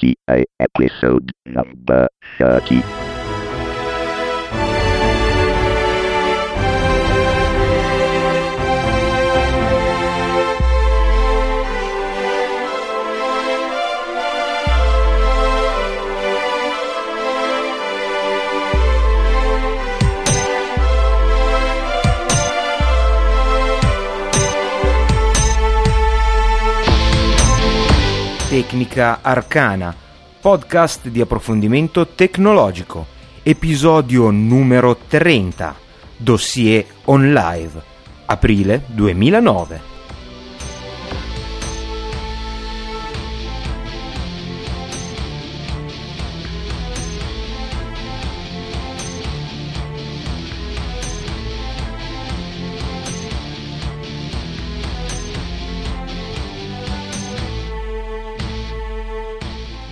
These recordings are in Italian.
GTA episode number 30. Tecnica Arcana, podcast di approfondimento tecnologico, episodio numero 30, dossier on live, aprile 2009.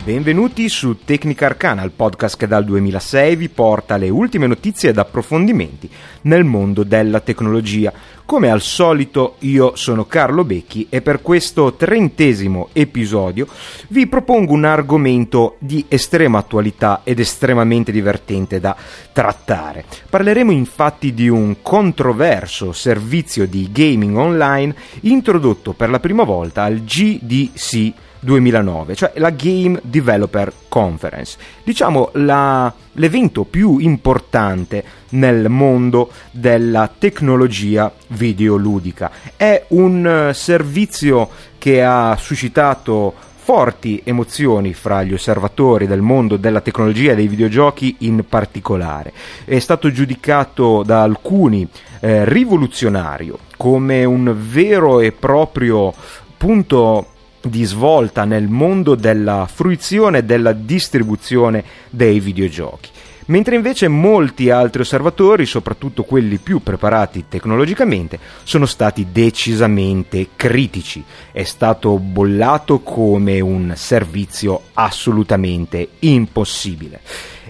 Benvenuti su Tecnica Arcana, il podcast che dal 2006 vi porta le ultime notizie ed approfondimenti nel mondo della tecnologia. Come al solito io sono Carlo Becchi e per questo trentesimo episodio vi propongo un argomento di estrema attualità ed estremamente divertente da trattare. Parleremo infatti di un controverso servizio di gaming online introdotto per la prima volta al GDC 2009, cioè la Game Developer Conference, diciamo la, l'evento più importante nel mondo della tecnologia videoludica. È un servizio che ha suscitato forti emozioni fra gli osservatori del mondo della tecnologia e dei videogiochi in particolare. È stato giudicato da alcuni eh, rivoluzionario come un vero e proprio punto di svolta nel mondo della fruizione e della distribuzione dei videogiochi. Mentre invece molti altri osservatori, soprattutto quelli più preparati tecnologicamente, sono stati decisamente critici. È stato bollato come un servizio assolutamente impossibile.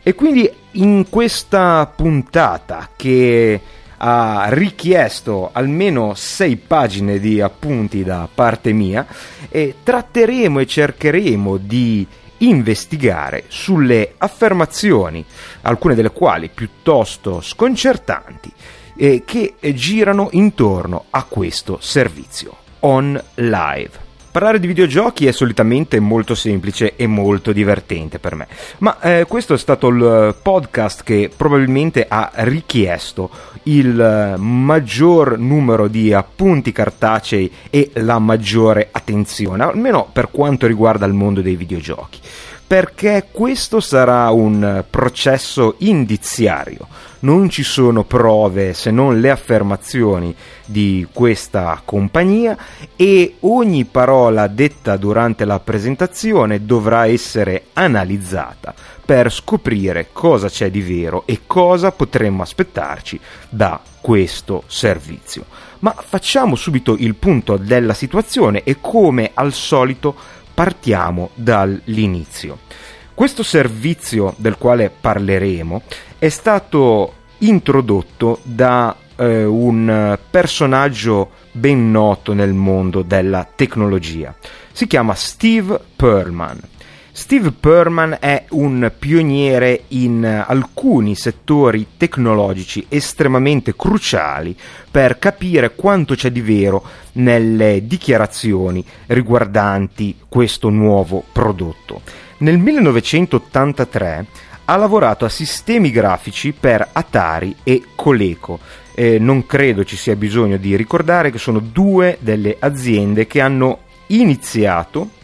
E quindi in questa puntata che ha richiesto almeno sei pagine di appunti da parte mia e tratteremo e cercheremo di investigare sulle affermazioni, alcune delle quali piuttosto sconcertanti, eh, che girano intorno a questo servizio on live. Parlare di videogiochi è solitamente molto semplice e molto divertente per me, ma eh, questo è stato il podcast che probabilmente ha richiesto il eh, maggior numero di appunti cartacei e la maggiore attenzione, almeno per quanto riguarda il mondo dei videogiochi perché questo sarà un processo indiziario. Non ci sono prove se non le affermazioni di questa compagnia e ogni parola detta durante la presentazione dovrà essere analizzata per scoprire cosa c'è di vero e cosa potremmo aspettarci da questo servizio. Ma facciamo subito il punto della situazione e come al solito partiamo dall'inizio. Questo servizio del quale parleremo è stato introdotto da eh, un personaggio ben noto nel mondo della tecnologia. Si chiama Steve Perlman. Steve Perman è un pioniere in alcuni settori tecnologici estremamente cruciali per capire quanto c'è di vero nelle dichiarazioni riguardanti questo nuovo prodotto. Nel 1983 ha lavorato a sistemi grafici per Atari e Coleco. Eh, non credo ci sia bisogno di ricordare che sono due delle aziende che hanno iniziato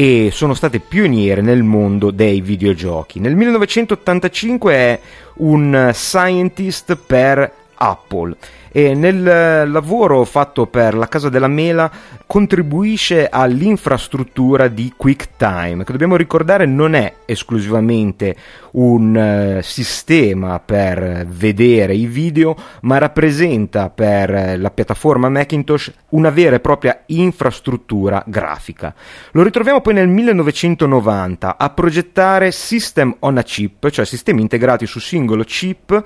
e sono state pioniere nel mondo dei videogiochi. Nel 1985 è un scientist per Apple e nel lavoro fatto per la Casa della Mela contribuisce all'infrastruttura di QuickTime, che dobbiamo ricordare non è esclusivamente un uh, sistema per vedere i video, ma rappresenta per la piattaforma Macintosh una vera e propria infrastruttura grafica. Lo ritroviamo poi nel 1990 a progettare System on a Chip, cioè sistemi integrati su singolo chip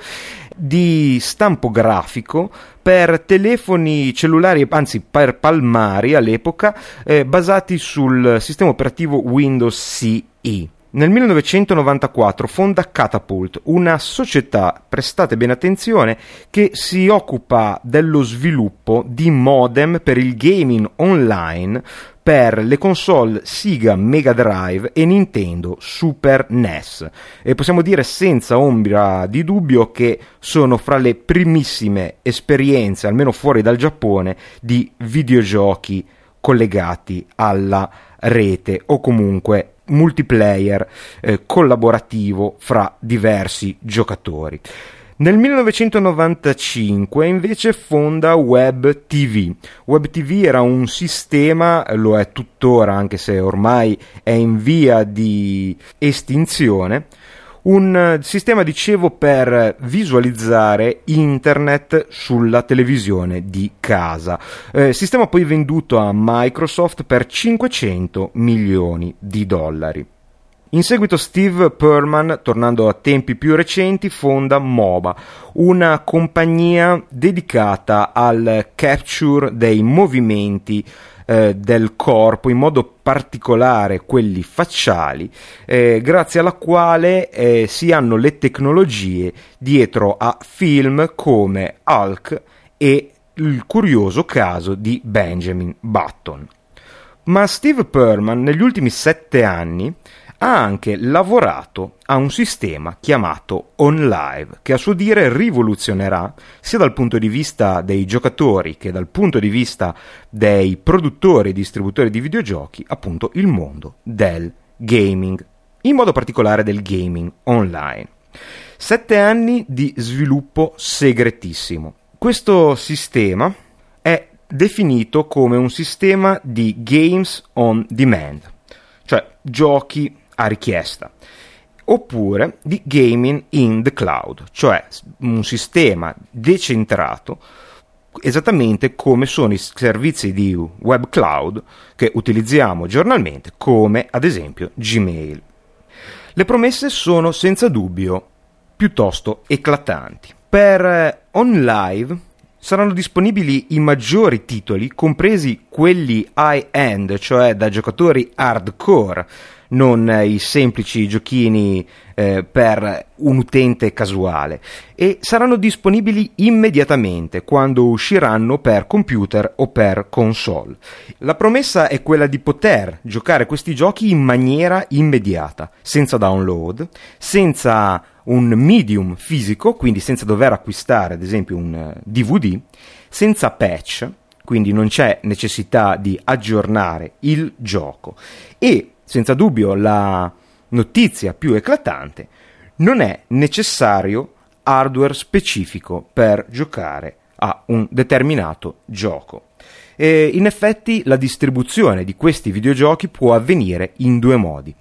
di stampo grafico per telefoni cellulari, anzi per palmari all'epoca, eh, basati sul sistema operativo Windows CE. Nel 1994 fonda Catapult, una società, prestate bene attenzione, che si occupa dello sviluppo di modem per il gaming online per le console Sega Mega Drive e Nintendo Super NES e possiamo dire senza ombra di dubbio che sono fra le primissime esperienze, almeno fuori dal Giappone, di videogiochi collegati alla rete o comunque multiplayer eh, collaborativo fra diversi giocatori. Nel 1995 invece fonda Web TV. Web TV era un sistema, lo è tuttora anche se ormai è in via di estinzione, un sistema, dicevo, per visualizzare internet sulla televisione di casa. Eh, sistema poi venduto a Microsoft per 500 milioni di dollari. In seguito Steve Perman, tornando a tempi più recenti, fonda MOBA, una compagnia dedicata al capture dei movimenti eh, del corpo, in modo particolare quelli facciali, eh, grazie alla quale eh, si hanno le tecnologie dietro a film come Hulk e il curioso caso di Benjamin Button. Ma Steve Perman negli ultimi sette anni ha anche lavorato a un sistema chiamato OnLive, che a suo dire rivoluzionerà sia dal punto di vista dei giocatori che dal punto di vista dei produttori e distributori di videogiochi, appunto il mondo del gaming, in modo particolare del gaming online. Sette anni di sviluppo segretissimo. Questo sistema è definito come un sistema di games on demand, cioè giochi a richiesta oppure di gaming in the cloud, cioè un sistema decentrato esattamente come sono i servizi di web cloud che utilizziamo giornalmente come ad esempio Gmail. Le promesse sono senza dubbio piuttosto eclatanti. Per OnLive saranno disponibili i maggiori titoli, compresi quelli high-end, cioè da giocatori hardcore, non i semplici giochini eh, per un utente casuale e saranno disponibili immediatamente quando usciranno per computer o per console. La promessa è quella di poter giocare questi giochi in maniera immediata, senza download, senza un medium fisico, quindi senza dover acquistare ad esempio un DVD, eh, senza patch, quindi non c'è necessità di aggiornare il gioco e senza dubbio la notizia più eclatante, non è necessario hardware specifico per giocare a un determinato gioco. E in effetti la distribuzione di questi videogiochi può avvenire in due modi.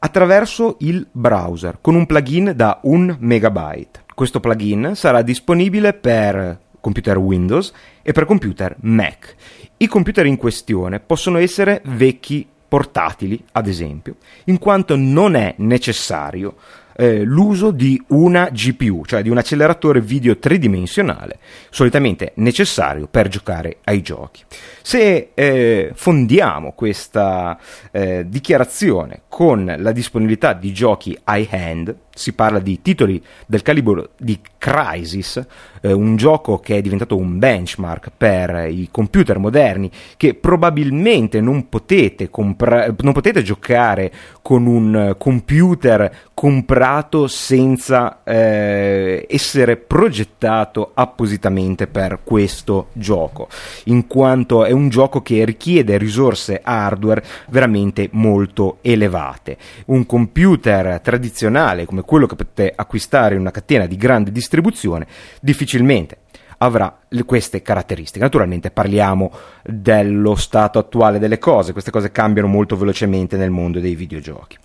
Attraverso il browser con un plugin da 1 megabyte. Questo plugin sarà disponibile per computer Windows e per computer Mac. I computer in questione possono essere vecchi portatili, ad esempio, in quanto non è necessario eh, l'uso di una GPU, cioè di un acceleratore video tridimensionale, solitamente necessario per giocare ai giochi. Se eh, fondiamo questa eh, dichiarazione con la disponibilità di giochi high-hand, si parla di titoli del calibro di Crysis, eh, un gioco che è diventato un benchmark per i computer moderni che probabilmente non potete, compra- non potete giocare con un computer comprato senza eh, essere progettato appositamente per questo gioco, in quanto è un gioco che richiede risorse hardware veramente molto elevate. Un computer tradizionale come quello che potete acquistare in una catena di grande distribuzione, difficilmente avrà queste caratteristiche. Naturalmente parliamo dello stato attuale delle cose, queste cose cambiano molto velocemente nel mondo dei videogiochi.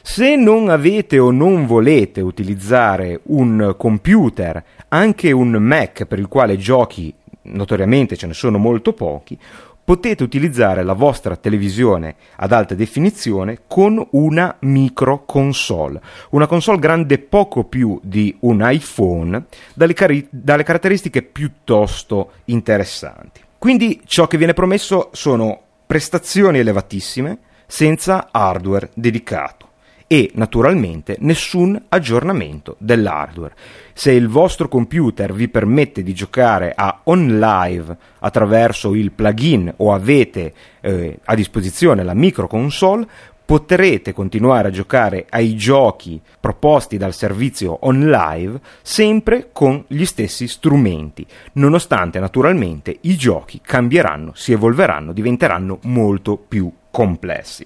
Se non avete o non volete utilizzare un computer, anche un Mac per il quale giochi notoriamente ce ne sono molto pochi, potete utilizzare la vostra televisione ad alta definizione con una micro console, una console grande poco più di un iPhone, dalle, cari- dalle caratteristiche piuttosto interessanti. Quindi ciò che viene promesso sono prestazioni elevatissime senza hardware dedicato e naturalmente nessun aggiornamento dell'hardware. Se il vostro computer vi permette di giocare a OnLive attraverso il plugin o avete eh, a disposizione la micro console, potrete continuare a giocare ai giochi proposti dal servizio OnLive sempre con gli stessi strumenti, nonostante naturalmente i giochi cambieranno, si evolveranno, diventeranno molto più complessi.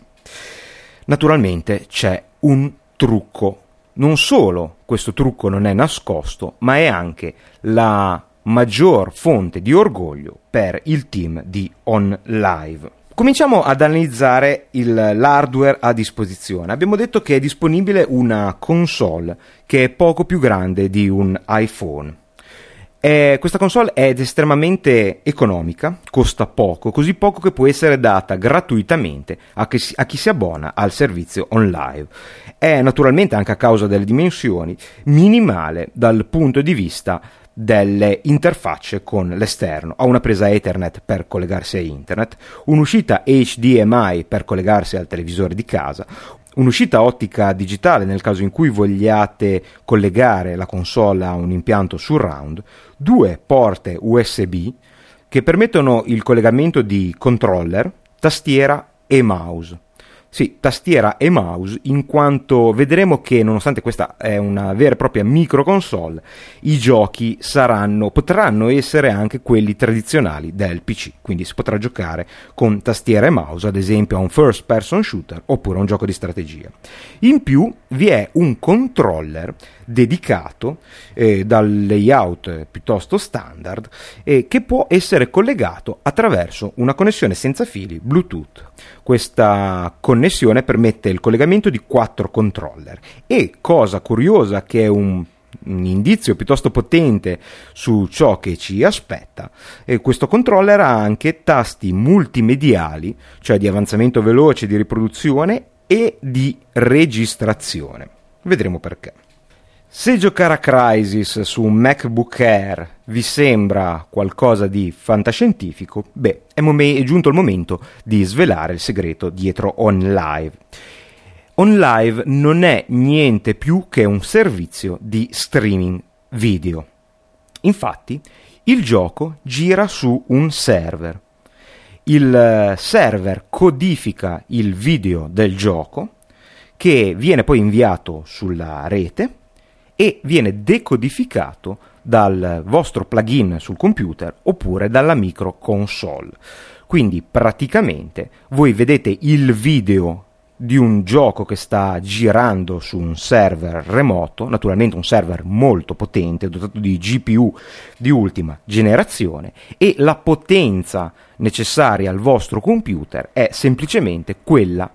Naturalmente c'è un trucco. Non solo questo trucco non è nascosto, ma è anche la maggior fonte di orgoglio per il team di OnLive. Cominciamo ad analizzare il, l'hardware a disposizione. Abbiamo detto che è disponibile una console che è poco più grande di un iPhone. Eh, questa console è estremamente economica, costa poco, così poco che può essere data gratuitamente a chi, a chi si abbona al servizio online. È naturalmente anche a causa delle dimensioni minimale dal punto di vista delle interfacce con l'esterno. Ha una presa Ethernet per collegarsi a internet, un'uscita HDMI per collegarsi al televisore di casa, un'uscita ottica digitale nel caso in cui vogliate collegare la console a un impianto surround, due porte USB che permettono il collegamento di controller, tastiera e mouse. Sì, tastiera e mouse, in quanto vedremo che nonostante questa è una vera e propria micro console, i giochi saranno, potranno essere anche quelli tradizionali del PC, quindi si potrà giocare con tastiera e mouse, ad esempio a un first person shooter oppure a un gioco di strategia. In più vi è un controller dedicato eh, dal layout piuttosto standard eh, che può essere collegato attraverso una connessione senza fili Bluetooth. Questa connessione permette il collegamento di quattro controller e cosa curiosa che è un un indizio piuttosto potente su ciò che ci aspetta. E questo controller ha anche tasti multimediali, cioè di avanzamento veloce, di riproduzione e di registrazione. Vedremo perché. Se giocare a Crisis su un MacBook Air vi sembra qualcosa di fantascientifico, beh, è, mom- è giunto il momento di svelare il segreto dietro OnLive. OnLive non è niente più che un servizio di streaming video. Infatti, il gioco gira su un server. Il eh, server codifica il video del gioco che viene poi inviato sulla rete e viene decodificato dal vostro plugin sul computer oppure dalla micro console. Quindi praticamente voi vedete il video di un gioco che sta girando su un server remoto, naturalmente un server molto potente, dotato di GPU di ultima generazione, e la potenza necessaria al vostro computer è semplicemente quella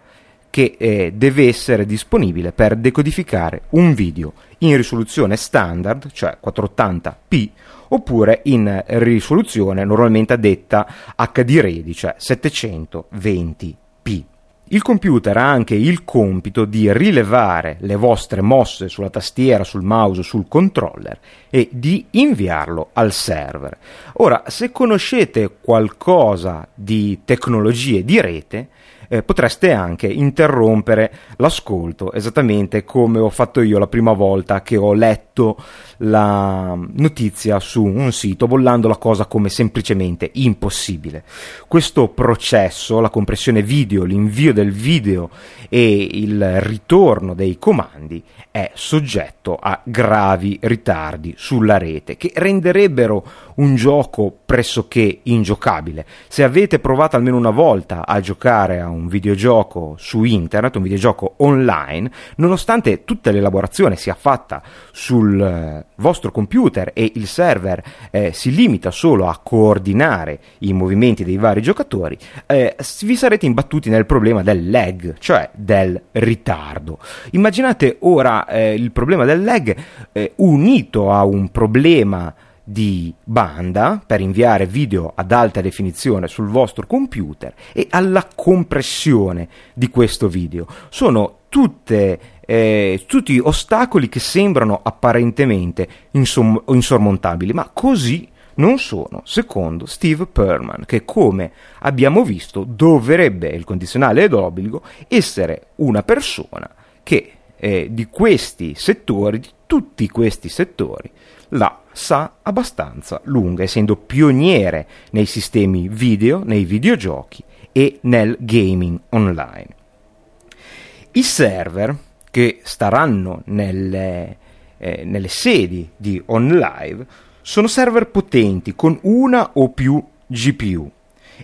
che eh, deve essere disponibile per decodificare un video in risoluzione standard, cioè 480p, oppure in risoluzione normalmente detta HD Ready, cioè 720p. Il computer ha anche il compito di rilevare le vostre mosse sulla tastiera, sul mouse, sul controller e di inviarlo al server. Ora, se conoscete qualcosa di tecnologie di rete, eh, potreste anche interrompere l'ascolto, esattamente come ho fatto io la prima volta che ho letto la notizia su un sito, bollando la cosa come semplicemente impossibile. Questo processo, la compressione video, l'invio del video e il ritorno dei comandi è soggetto a gravi ritardi sulla rete che renderebbero un gioco pressoché ingiocabile. Se avete provato almeno una volta a giocare a un videogioco su internet, un videogioco online, nonostante tutta l'elaborazione sia fatta sul eh, vostro computer e il server eh, si limita solo a coordinare i movimenti dei vari giocatori, eh, vi sarete imbattuti nel problema del lag, cioè del ritardo. Immaginate ora eh, il problema del lag eh, unito a un problema di banda per inviare video ad alta definizione sul vostro computer e alla compressione di questo video. Sono tutte, eh, tutti ostacoli che sembrano apparentemente insom- insormontabili, ma così non sono, secondo Steve Perman, che come abbiamo visto dovrebbe, il condizionale ed obbligo, essere una persona che eh, di questi settori, di tutti questi settori, la sa abbastanza lunga, essendo pioniere nei sistemi video, nei videogiochi e nel gaming online. I server che staranno nelle, eh, nelle sedi di OnLive sono server potenti con una o più GPU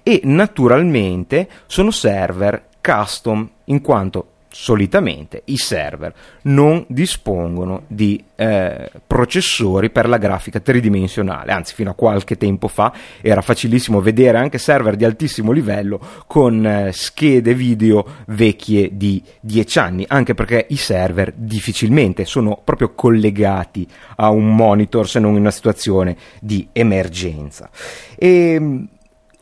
e naturalmente sono server custom in quanto solitamente i server non dispongono di eh, processori per la grafica tridimensionale, anzi fino a qualche tempo fa era facilissimo vedere anche server di altissimo livello con eh, schede video vecchie di 10 anni, anche perché i server difficilmente sono proprio collegati a un monitor se non in una situazione di emergenza. E,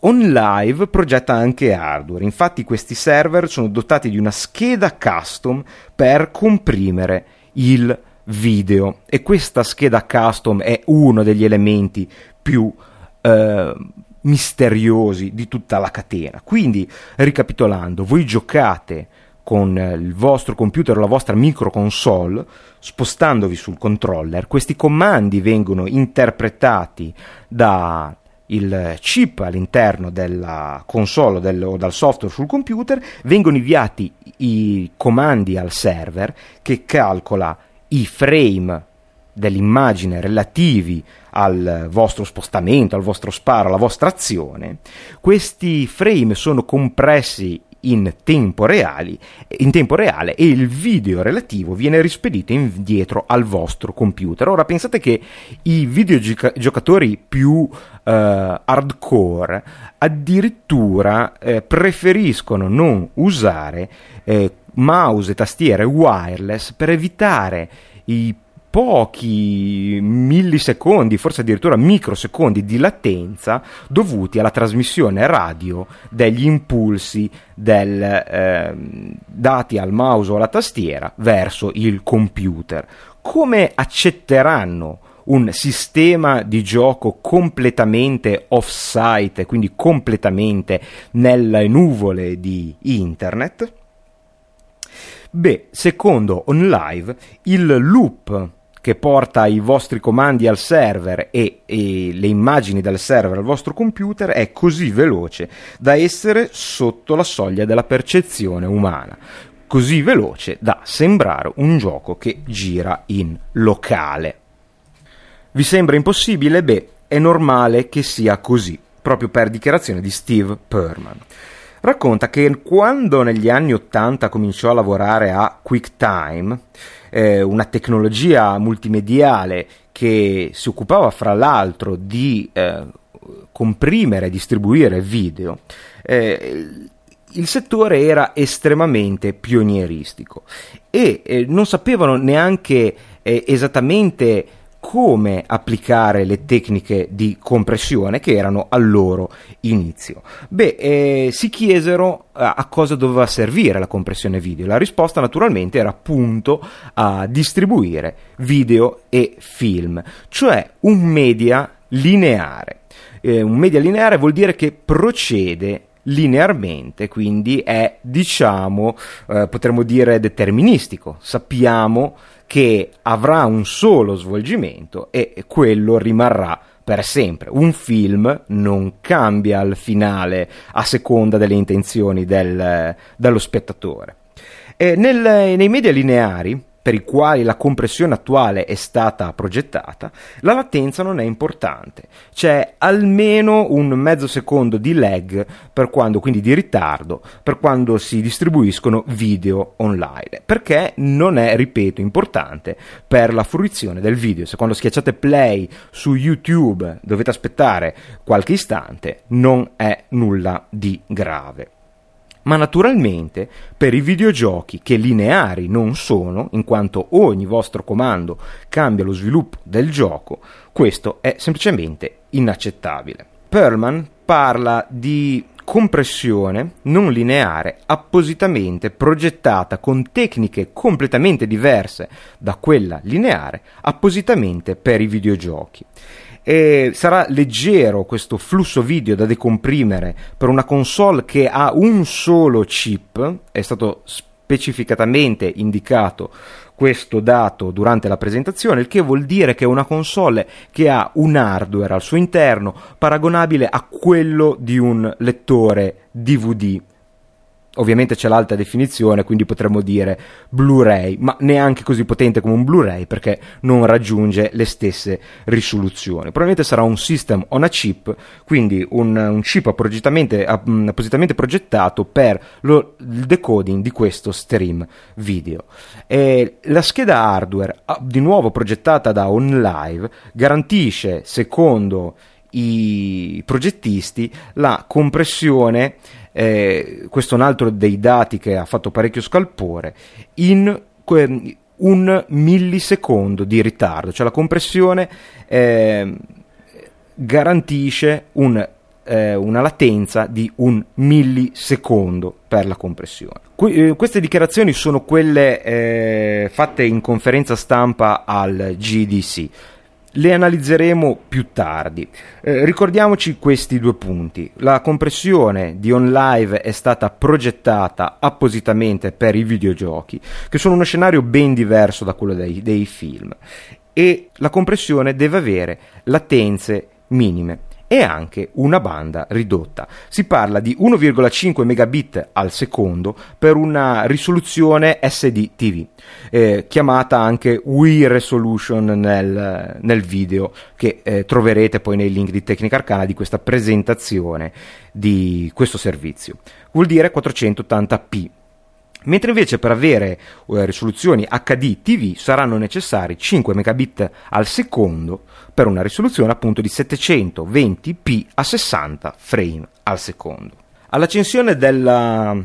OnLive progetta anche hardware, infatti questi server sono dotati di una scheda custom per comprimere il video e questa scheda custom è uno degli elementi più eh, misteriosi di tutta la catena. Quindi, ricapitolando, voi giocate con il vostro computer o la vostra microconsole, spostandovi sul controller, questi comandi vengono interpretati da il chip all'interno della console del, o dal software sul computer, vengono inviati i comandi al server che calcola i frame dell'immagine relativi al vostro spostamento, al vostro sparo, alla vostra azione. Questi frame sono compressi in tempo, reali, in tempo reale e il video relativo viene rispedito indietro al vostro computer. Ora pensate che i videogiocatori più eh, hardcore addirittura eh, preferiscono non usare eh, mouse e tastiere wireless per evitare i pochi millisecondi, forse addirittura microsecondi di latenza dovuti alla trasmissione radio degli impulsi del, eh, dati al mouse o alla tastiera verso il computer. Come accetteranno un sistema di gioco completamente off-site, quindi completamente nelle nuvole di internet? Beh, secondo OnLive, il loop che porta i vostri comandi al server e, e, le immagini dal server al vostro computer è così veloce da essere sotto la soglia della percezione umana, così veloce da sembrare un gioco che gira in locale. Vi sembra impossibile? Beh, è normale che sia così, proprio per dichiarazione di Steve Perman racconta che quando negli anni 80 cominciò a lavorare a QuickTime, eh, una tecnologia multimediale che si occupava fra l'altro di eh, comprimere e distribuire video, eh, il settore era estremamente pionieristico e eh, non sapevano neanche eh, esattamente come applicare le tecniche di compressione che erano al loro inizio. Beh, eh, si chiesero a, eh, a cosa doveva servire la compressione video. La risposta naturalmente era appunto a distribuire video e film, cioè un media lineare. Eh, un media lineare vuol dire che procede linearmente, quindi è diciamo, eh, potremmo dire deterministico. Sappiamo che avrà un solo svolgimento e quello rimarrà per sempre. Un film non cambia al finale a seconda delle intenzioni del, dello spettatore. Nel, nei media lineari per i quali la compressione attuale è stata progettata, la latenza non è importante. C'è almeno un mezzo secondo di lag, per quando, quindi di ritardo, per quando si distribuiscono video online, perché non è, ripeto, importante per la fruizione del video. Se quando schiacciate play su YouTube dovete aspettare qualche istante, non è nulla di grave. Ma naturalmente per i videogiochi che lineari non sono, in quanto ogni vostro comando cambia lo sviluppo del gioco, questo è semplicemente inaccettabile. Perlman parla di compressione non lineare appositamente progettata con tecniche completamente diverse da quella lineare appositamente per i videogiochi. E sarà leggero questo flusso video da decomprimere per una console che ha un solo chip, è stato specificatamente indicato questo dato durante la presentazione, il che vuol dire che è una console che ha un hardware al suo interno paragonabile a quello di un lettore DVD Ovviamente c'è l'alta definizione, quindi potremmo dire Blu-ray, ma neanche così potente come un Blu-ray perché non raggiunge le stesse risoluzioni. Probabilmente sarà un system on a chip, quindi un, un chip appositamente, appositamente, progettato per lo, il decoding di questo stream video. E la scheda hardware, ah, di nuovo progettata da OnLive, garantisce, secondo i progettisti, la compressione eh, questo è un altro dei dati che ha fatto parecchio scalpore, in que- un millisecondo di ritardo, cioè la compressione eh, garantisce un, eh, una latenza di un millisecondo per la compressione. Que- eh, queste dichiarazioni sono quelle eh, fatte in conferenza stampa al GDC le analizzeremo più tardi. Eh, ricordiamoci questi due punti. La compressione di OnLive è stata progettata appositamente per i videogiochi, che sono uno scenario ben diverso da quello dei, dei film, e la compressione deve avere latenze minime e anche una banda ridotta. Si parla di 1,5 megabit al secondo per una risoluzione SD-TV, eh, chiamata anche Wii Resolution nel, nel video, che eh, troverete poi nei link di Tecnica Arcana di questa presentazione di questo servizio. Vuol dire 480p mentre invece per avere uh, risoluzioni HD TV saranno necessari 5 megabit al secondo per una risoluzione appunto di 720p a 60 frame al secondo. All'accensione della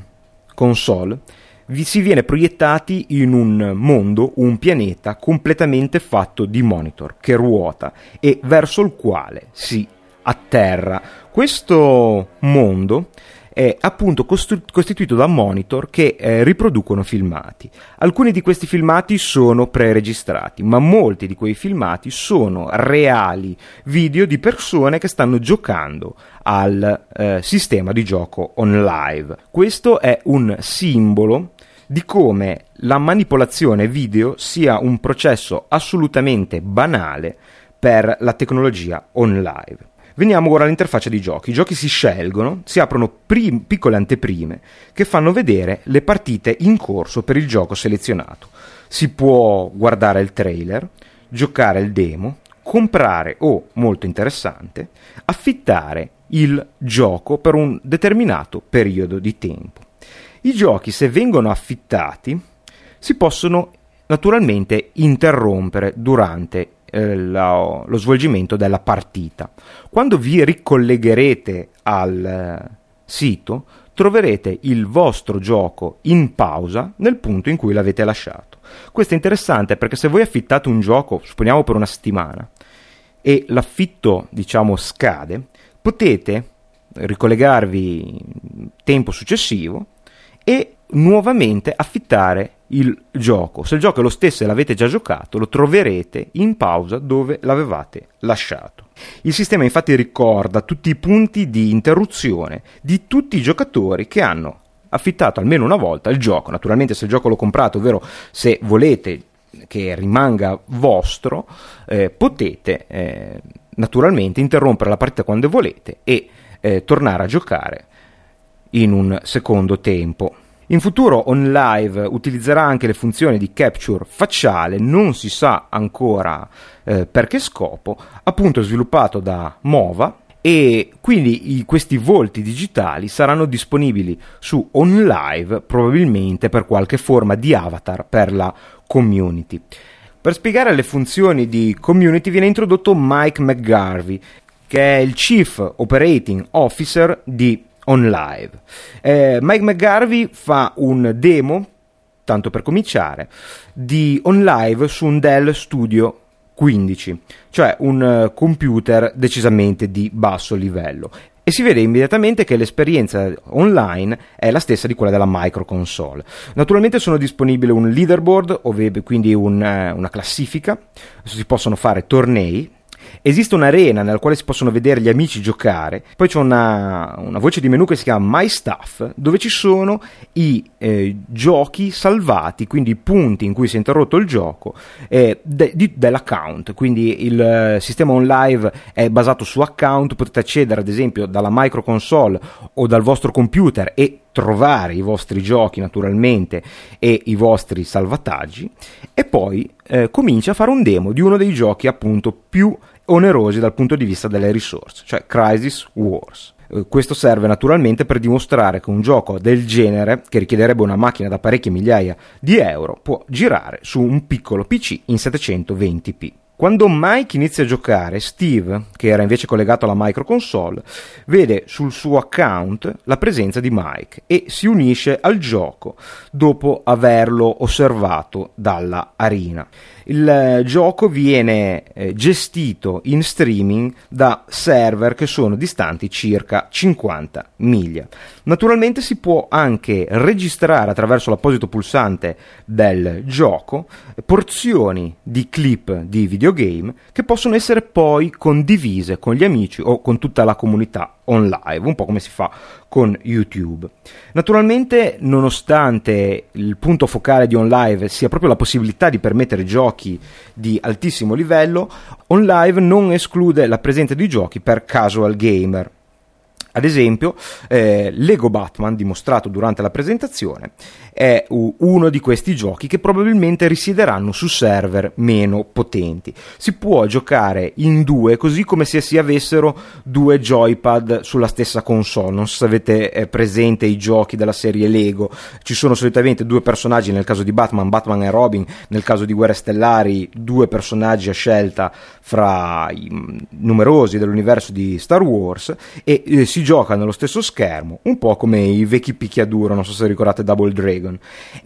console vi si viene proiettati in un mondo, un pianeta completamente fatto di monitor che ruota e verso il quale si atterra. Questo mondo è appunto costru- costituito da monitor che eh, riproducono filmati. Alcuni di questi filmati sono preregistrati, ma molti di quei filmati sono reali video di persone che stanno giocando al eh, sistema di gioco on live. Questo è un simbolo di come la manipolazione video sia un processo assolutamente banale per la tecnologia on live. Veniamo ora all'interfaccia di giochi. I giochi si scelgono, si aprono prim- piccole anteprime che fanno vedere le partite in corso per il gioco selezionato. Si può guardare il trailer, giocare il demo, comprare o, molto interessante, affittare il gioco per un determinato periodo di tempo. I giochi, se vengono affittati, si possono naturalmente interrompere durante eh, lo, lo, svolgimento della partita. Quando vi ricollegherete al eh, sito, troverete il vostro gioco in pausa nel punto in cui l'avete lasciato. Questo è interessante perché se voi affittate un gioco, supponiamo per una settimana, e l'affitto, diciamo, scade, potete ricollegarvi tempo successivo e nuovamente affittare il gioco. Se il gioco è lo stesso e l'avete già giocato, lo troverete in pausa dove l'avevate lasciato. Il sistema infatti ricorda tutti i punti di interruzione di tutti i giocatori che hanno affittato almeno una volta il gioco. Naturalmente se il gioco l'ho comprato, ovvero se volete che rimanga vostro, eh, potete eh, naturalmente interrompere la partita quando volete e eh, tornare a giocare in un secondo tempo. In futuro OnLive utilizzerà anche le funzioni di capture facciale, non si sa ancora eh, per che scopo, appunto sviluppato da Mova e quindi i, questi volti digitali saranno disponibili su OnLive probabilmente per qualche forma di avatar per la community. Per spiegare le funzioni di community viene introdotto Mike McGarvey, che è il Chief Operating Officer di on live. Eh, Mike McGarvey fa un demo, tanto per cominciare, di on live su un Dell Studio 15, cioè un uh, computer decisamente di basso livello. E si vede immediatamente che l'esperienza online è la stessa di quella della microconsole. Naturalmente sono disponibili un leaderboard, ovvero quindi un, uh, una classifica, si possono fare tornei Esiste un'arena nella quale si possono vedere gli amici giocare, poi c'è una, una voce di menu che si chiama My Stuff, dove ci sono i eh, giochi salvati, quindi i punti in cui si è interrotto il gioco eh, de, di, dell'account. Quindi il eh, sistema on live è basato su account, potete accedere ad esempio dalla microconsole o dal vostro computer e trovare i vostri giochi naturalmente e i vostri salvataggi e poi eh, comincia a fare un demo di uno dei giochi appunto più onerosi dal punto di vista delle risorse, cioè Crisis Wars. Eh, questo serve naturalmente per dimostrare che un gioco del genere, che richiederebbe una macchina da parecchie migliaia di euro, può girare su un piccolo PC in 720p. Quando Mike inizia a giocare, Steve, che era invece collegato alla microconsole, vede sul suo account la presenza di Mike e si unisce al gioco dopo averlo osservato dalla arena. Il eh, gioco viene eh, gestito in streaming da server che sono distanti circa 50 miglia. Naturalmente si può anche registrare attraverso l'apposito pulsante del gioco porzioni di clip di videogame che possono essere poi condivise con gli amici o con tutta la comunità on live, un po' come si fa con YouTube. Naturalmente, nonostante il punto focale di on live sia proprio la possibilità di permettere giochi di altissimo livello, on live non esclude la presenza di giochi per casual gamer. Ad esempio, eh, Lego Batman, dimostrato durante la presentazione, è uno di questi giochi che probabilmente risiederanno su server meno potenti. Si può giocare in due, così come se si avessero due joypad sulla stessa console. Non so se avete eh, presente i giochi della serie Lego, ci sono solitamente due personaggi, nel caso di Batman, Batman e Robin, nel caso di Guerre Stellari, due personaggi a scelta fra i mm, numerosi dell'universo di Star Wars e eh, si gioca nello stesso schermo, un po' come i vecchi picchiaduro, non so se ricordate Double Dragon.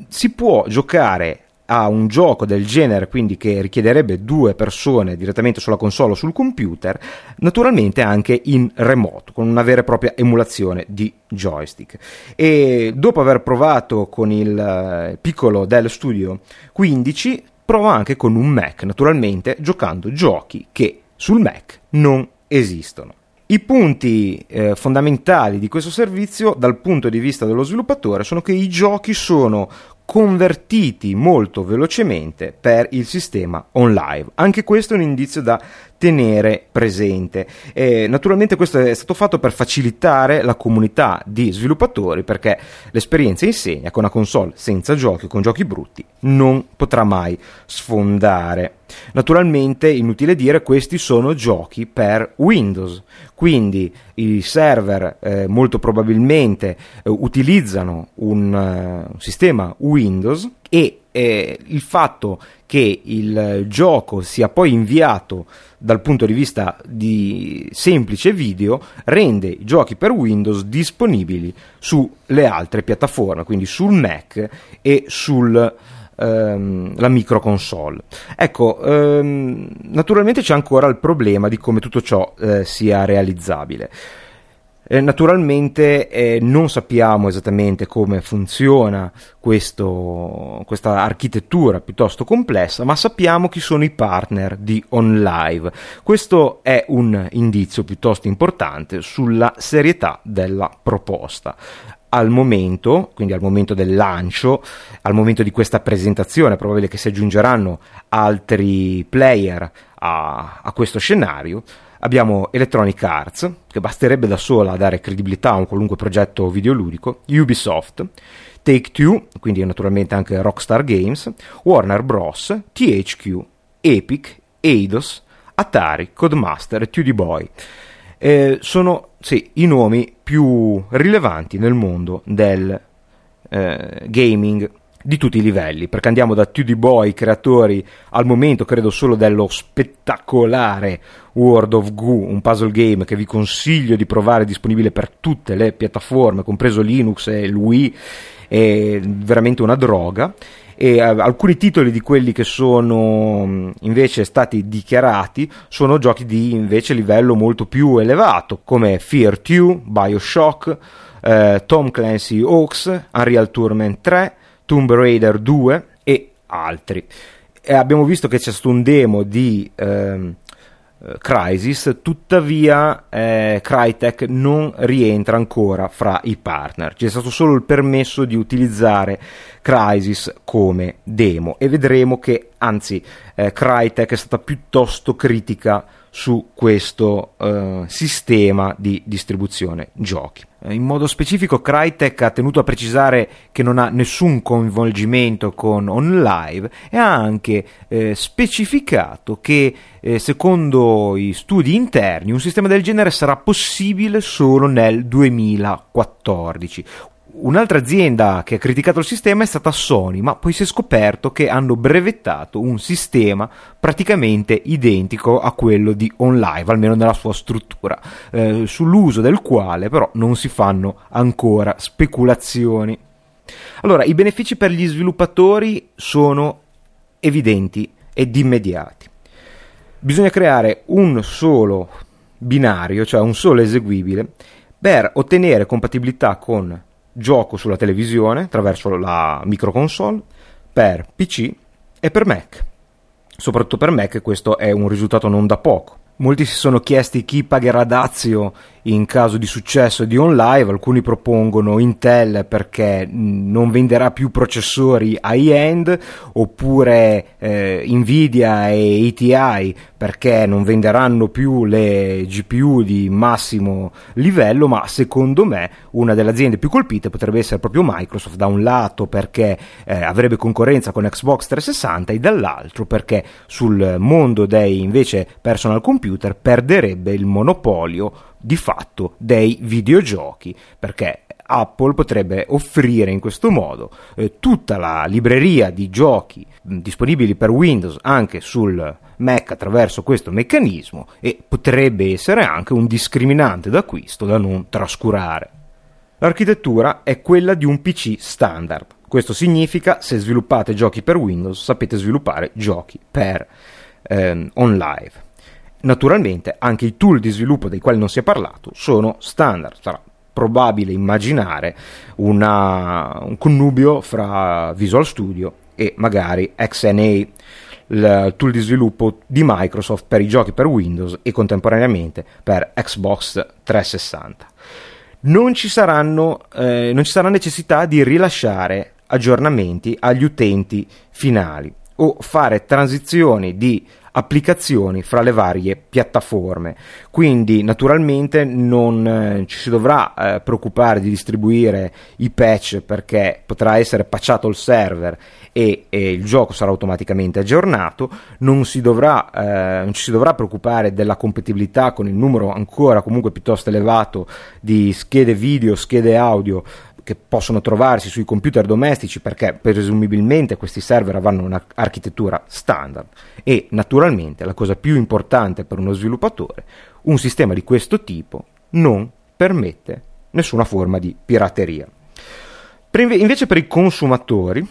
Si può giocare a un gioco del genere, quindi che richiederebbe due persone direttamente sulla console o sul computer, naturalmente anche in remoto, con una vera e propria emulazione di joystick. E dopo aver provato con il eh, piccolo Dell Studio 15, prova anche con un Mac, naturalmente giocando giochi che sul Mac non esistono. I punti eh, fondamentali di questo servizio dal punto di vista dello sviluppatore sono che i giochi sono convertiti molto velocemente per il sistema on live. Anche questo è un indizio da tenere presente. E naturalmente questo è stato fatto per facilitare la comunità di sviluppatori perché l'esperienza insegna che una console senza giochi con giochi brutti non potrà mai sfondare. Naturalmente, inutile dire, questi sono giochi per Windows, quindi i server eh, molto probabilmente eh, utilizzano un, uh, un sistema Windows e eh, il fatto che il gioco sia poi inviato dal punto di vista di semplice video rende i giochi per Windows disponibili sulle altre piattaforme, quindi sul Mac e sulla ehm, microconsole. Ecco, ehm, naturalmente c'è ancora il problema di come tutto ciò eh, sia realizzabile. Eh, naturalmente eh, non sappiamo esattamente come funziona questo, questa architettura piuttosto complessa, ma sappiamo chi sono i partner di OnLive. Questo è un indizio piuttosto importante sulla serietà della proposta al momento, quindi al momento del lancio, al momento di questa presentazione, è probabile che si aggiungeranno altri player a, a questo scenario Abbiamo Electronic Arts, che basterebbe da sola a dare credibilità a un qualunque progetto videoludico, Ubisoft, Take Two, quindi naturalmente anche Rockstar Games, Warner Bros., THQ, Epic, Eidos, Atari, Codemaster e 2D Boy. Eh, sono sì, i nomi più rilevanti nel mondo del eh, gaming di tutti i livelli, perché andiamo da 2D Boy, creatori al momento credo solo dello spettacolare World of Goo, un puzzle game che vi consiglio di provare, disponibile per tutte le piattaforme, compreso Linux e il Wii, è veramente una droga. E uh, alcuni titoli di quelli che sono mm, invece stati dichiarati sono giochi di invece livello molto più elevato come Fear 2, Bioshock, uh, Tom Clancy Hawks, Unreal Tournament 3, Tomb Raider 2 e altri. E abbiamo visto che c'è stato un demo di ehm, eh, Crisis, tuttavia eh, Crytek non rientra ancora fra i partner. C'è stato solo il permesso di utilizzare Crisis come demo e vedremo che anzi eh, Crytek è stata piuttosto critica su questo eh, sistema di distribuzione giochi. Eh, in modo specifico Crytek ha tenuto a precisare che non ha nessun coinvolgimento con OnLive e ha anche eh, specificato che eh, secondo i studi interni un sistema del genere sarà possibile solo nel 2014. Un'altra azienda che ha criticato il sistema è stata Sony, ma poi si è scoperto che hanno brevettato un sistema praticamente identico a quello di OnLive, almeno nella sua struttura, eh, sull'uso del quale però non si fanno ancora speculazioni. Allora, i benefici per gli sviluppatori sono evidenti ed immediati. Bisogna creare un solo binario, cioè un solo eseguibile, per ottenere compatibilità con gioco sulla televisione attraverso la microconsole, per PC e per Mac. Soprattutto per Mac questo è un risultato non da poco. Molti si sono chiesti chi pagherà Dazio in caso di successo di OnLive, alcuni propongono Intel perché non venderà più processori high-end, oppure eh, Nvidia e ATI perché non venderanno più le GPU di massimo livello, ma secondo me una delle aziende più colpite potrebbe essere proprio Microsoft, da un lato perché eh, avrebbe concorrenza con Xbox 360 e dall'altro perché sul mondo dei invece personal computer perderebbe il monopolio di fatto dei videogiochi, perché Apple potrebbe offrire in questo modo eh, tutta la libreria di giochi mh, disponibili per Windows anche sul Mac attraverso questo meccanismo e potrebbe essere anche un discriminante d'acquisto da non trascurare. L'architettura è quella di un PC standard. Questo significa se sviluppate giochi per Windows sapete sviluppare giochi per ehm, OnLive. Naturalmente anche i tool di sviluppo dei quali non si è parlato sono standard, sarà probabile immaginare una, un connubio fra Visual Studio e magari XNA, il tool di sviluppo di Microsoft per i giochi per Windows e contemporaneamente per Xbox 360. Non ci, saranno, eh, non ci sarà necessità di rilasciare aggiornamenti agli utenti finali o fare transizioni di applicazioni fra le varie piattaforme. Quindi naturalmente non eh, ci si dovrà eh, preoccupare di distribuire i patch perché potrà essere patchato il server e, e il gioco sarà automaticamente aggiornato, non si, dovrà, eh, non ci si dovrà preoccupare della compatibilità con il numero ancora comunque piuttosto elevato di schede video, schede audio che possono trovarsi sui computer domestici perché presumibilmente questi server avranno un'architettura standard e naturalmente la cosa più importante per uno sviluppatore, un sistema di questo tipo non permette nessuna forma di pirateria. Per inve- invece per i consumatori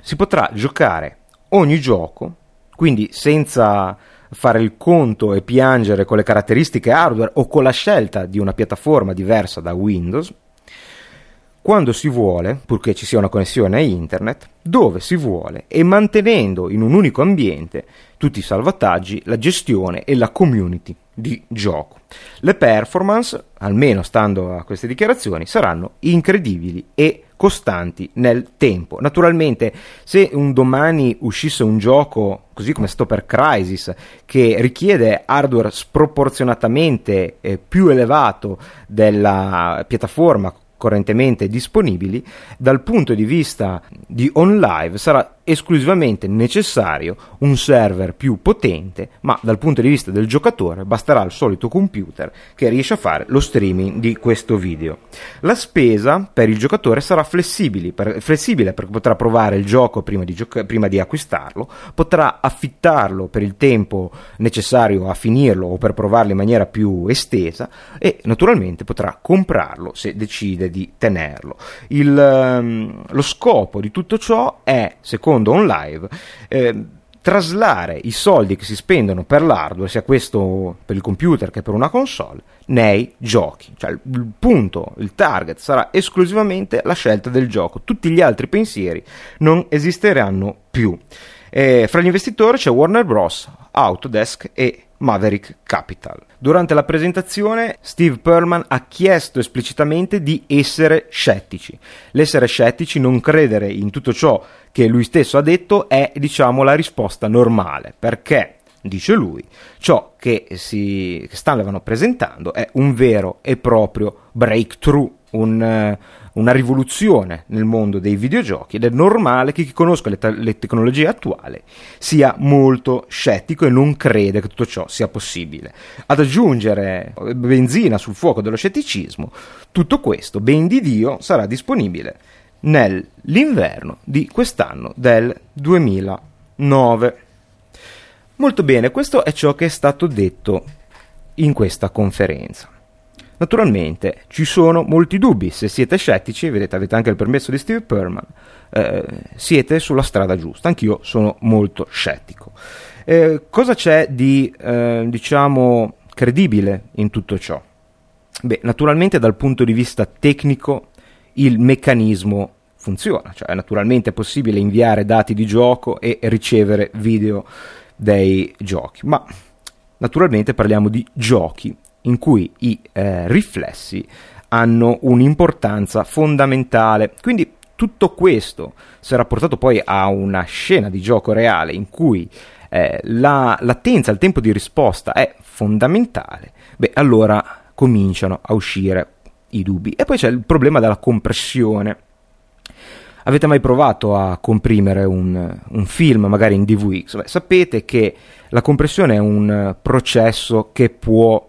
si potrà giocare ogni gioco, quindi senza fare il conto e piangere con le caratteristiche hardware o con la scelta di una piattaforma diversa da Windows, quando si vuole, purché ci sia una connessione a internet, dove si vuole e mantenendo in un unico ambiente tutti i salvataggi, la gestione e la community di gioco. Le performance, almeno stando a queste dichiarazioni, saranno incredibili e costanti nel tempo. Naturalmente, se un domani uscisse un gioco, così come è stato per Crisis, che richiede hardware sproporzionatamente eh, più elevato della piattaforma correntemente disponibili, dal punto di vista di OnLive sarà esclusivamente necessario un server più potente, ma dal punto di vista del giocatore basterà il solito computer che riesce a fare lo streaming di questo video. La spesa per il giocatore sarà flessibile, per, flessibile perché potrà provare il gioco prima di, gioca- prima di acquistarlo, potrà affittarlo per il tempo necessario a finirlo o per provarlo in maniera più estesa e naturalmente potrà comprarlo se decide di tenerlo. Il, um, lo scopo di tutto ciò è, secondo secondo on live, eh, traslare i soldi che si spendono per l'hardware, sia questo per il computer che per una console, nei giochi. Cioè il punto, il target sarà esclusivamente la scelta del gioco. Tutti gli altri pensieri non esisteranno più. Eh, fra gli investitori c'è Warner Bros., Autodesk e Maverick Capital. Durante la presentazione Steve Perlman ha chiesto esplicitamente di essere scettici. L'essere scettici, non credere in tutto ciò che lui stesso ha detto è diciamo la risposta normale, perché dice lui, ciò che, si, che stavano presentando è un vero e proprio breakthrough, un, una rivoluzione nel mondo dei videogiochi ed è normale che chi conosca le, te- le, tecnologie attuali sia molto scettico e non crede che tutto ciò sia possibile. Ad aggiungere benzina sul fuoco dello scetticismo, tutto questo, ben di Dio, sarà disponibile nell'inverno di quest'anno del 2009. Molto bene, questo è ciò che è stato detto in questa conferenza. Naturalmente ci sono molti dubbi, se siete scettici, vedete avete anche il permesso di Steve Perman, eh, siete sulla strada giusta, anch'io sono molto scettico. Eh, cosa c'è di, eh, diciamo, credibile in tutto ciò? Beh, naturalmente dal punto di vista tecnico il meccanismo funziona, cioè naturalmente è possibile inviare dati di gioco e ricevere video dei giochi, ma naturalmente parliamo di giochi in cui i eh, riflessi hanno un'importanza fondamentale. Quindi tutto questo sarà portato poi a una scena di gioco reale in cui eh, la latenza, il tempo di risposta è fondamentale, beh allora cominciano a uscire i dubbi. E poi c'è il problema della compressione. Avete mai provato a comprimere un, un film, magari in DVX? Beh, sapete che la compressione è un processo che può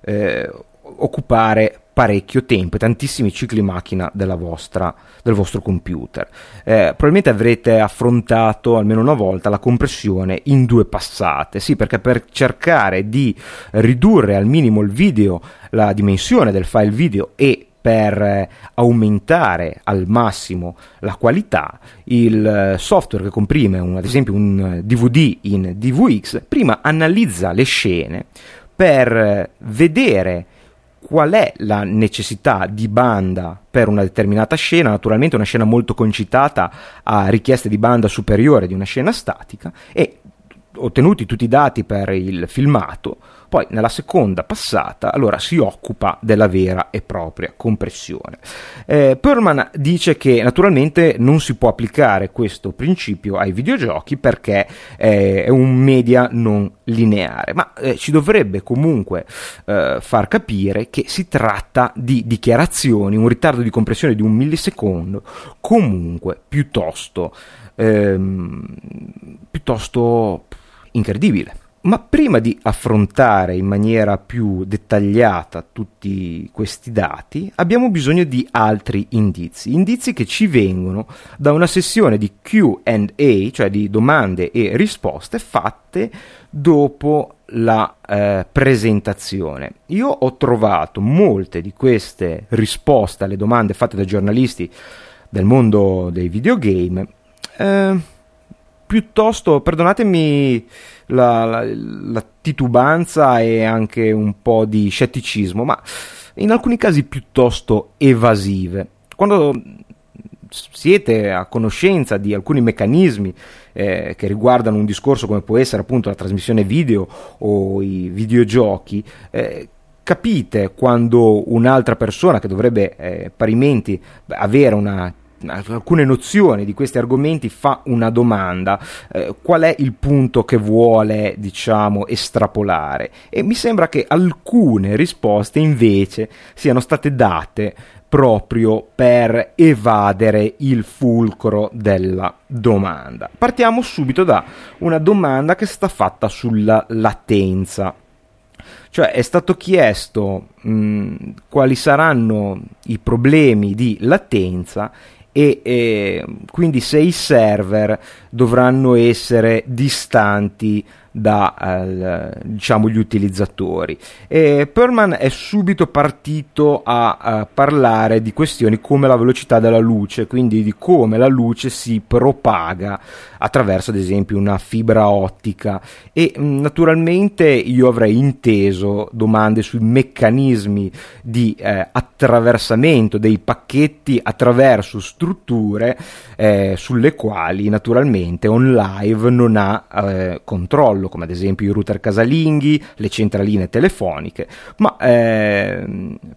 eh, occupare parecchio tempo e tantissimi cicli macchina vostra, del vostro computer. Eh, probabilmente avrete affrontato almeno una volta la compressione in due passate, sì, perché per cercare di ridurre al minimo il video, la dimensione del file video e per eh, aumentare al massimo la qualità, il eh, software che comprime un, ad esempio un DVD in DVX prima analizza le scene per vedere qual è la necessità di banda per una determinata scena, naturalmente una scena molto concitata a richieste di banda superiore di una scena statica e ottenuti tutti i dati per il filmato, poi nella seconda passata allora si occupa della vera e propria compressione. Eh, Perlman dice che naturalmente non si può applicare questo principio ai videogiochi perché eh, è un media non lineare, ma eh, ci dovrebbe comunque eh, far capire che si tratta di dichiarazioni, un ritardo di compressione di un millisecondo comunque piuttosto, ehm, piuttosto incredibile. Ma prima di affrontare in maniera più dettagliata tutti questi dati, abbiamo bisogno di altri indizi, indizi che ci vengono da una sessione di QA, cioè di domande e risposte fatte dopo la eh, presentazione. Io ho trovato molte di queste risposte alle domande fatte da giornalisti del mondo dei videogame. Eh, piuttosto, perdonatemi la, la, la, titubanza e anche un po' di scetticismo, ma in alcuni casi piuttosto evasive. Quando siete a conoscenza di alcuni meccanismi eh, che riguardano un discorso come può essere appunto la trasmissione video o i videogiochi, eh, capite quando un'altra persona che dovrebbe eh, parimenti avere una alcune nozioni di questi argomenti fa una domanda eh, qual è il punto che vuole diciamo estrapolare e mi sembra che alcune risposte invece siano state date proprio per evadere il fulcro della domanda. Partiamo subito da una domanda che sta fatta sulla latenza. Cioè è stato chiesto mh, quali saranno i problemi di latenza e, quindi se i server dovranno essere distanti da eh, diciamo, gli utilizzatori. E Perman è subito partito a, a, parlare di questioni come la velocità della luce, quindi di come la luce si propaga attraverso ad esempio una fibra ottica e mm, naturalmente io avrei inteso domande sui meccanismi di eh, attraversamento dei pacchetti attraverso strutture eh, sulle quali naturalmente on live non ha eh, controllo come ad esempio i router casalinghi, le centraline telefoniche, ma eh,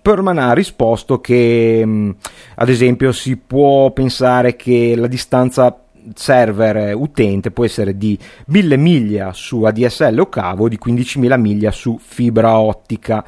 Perman ha risposto che mm, ad esempio si può pensare che la distanza server utente può essere di 1000 miglia su ADSL o cavo di 15.000 miglia su fibra ottica.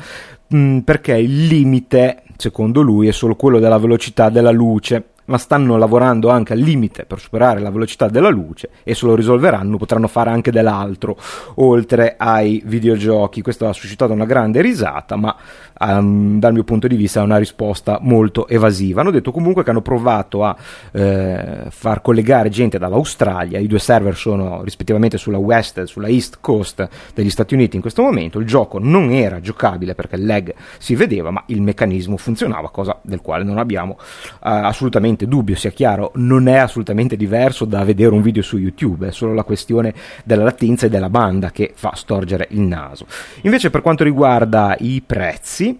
Mm, perché il limite secondo lui è solo quello della velocità della luce ma stanno lavorando anche al limite per superare la velocità della luce e se lo risolveranno potranno fare anche dell'altro oltre ai videogiochi. Questo ha suscitato una grande risata, ma um, dal mio punto di vista è una risposta molto evasiva. Hanno detto comunque che hanno provato a eh, far collegare gente dall'Australia, i due server sono rispettivamente sulla West e sulla East Coast degli Stati Uniti in questo momento, il gioco non era giocabile perché il lag si vedeva, ma il meccanismo funzionava, cosa del quale non abbiamo assolutamente assolutamente dubbio, sia chiaro, non è assolutamente diverso da vedere un video su YouTube, è solo la questione della latenza e della banda che fa storgere il naso. Invece per quanto riguarda i prezzi,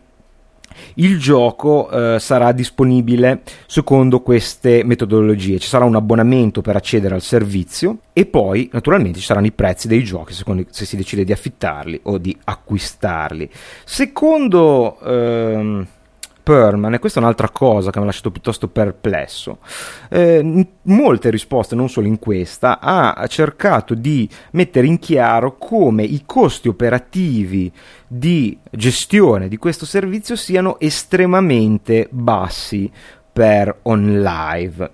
il gioco eh, sarà disponibile secondo queste metodologie. Ci sarà un abbonamento per accedere al servizio e poi naturalmente ci saranno i prezzi dei giochi secondo se si decide di affittarli o di acquistarli. Secondo ehm, Perman, e questa è un'altra cosa che mi ha lasciato piuttosto perplesso. Eh, molte risposte, non solo in questa, ha cercato di mettere in chiaro come i costi operativi di gestione di questo servizio siano estremamente bassi per OnLive.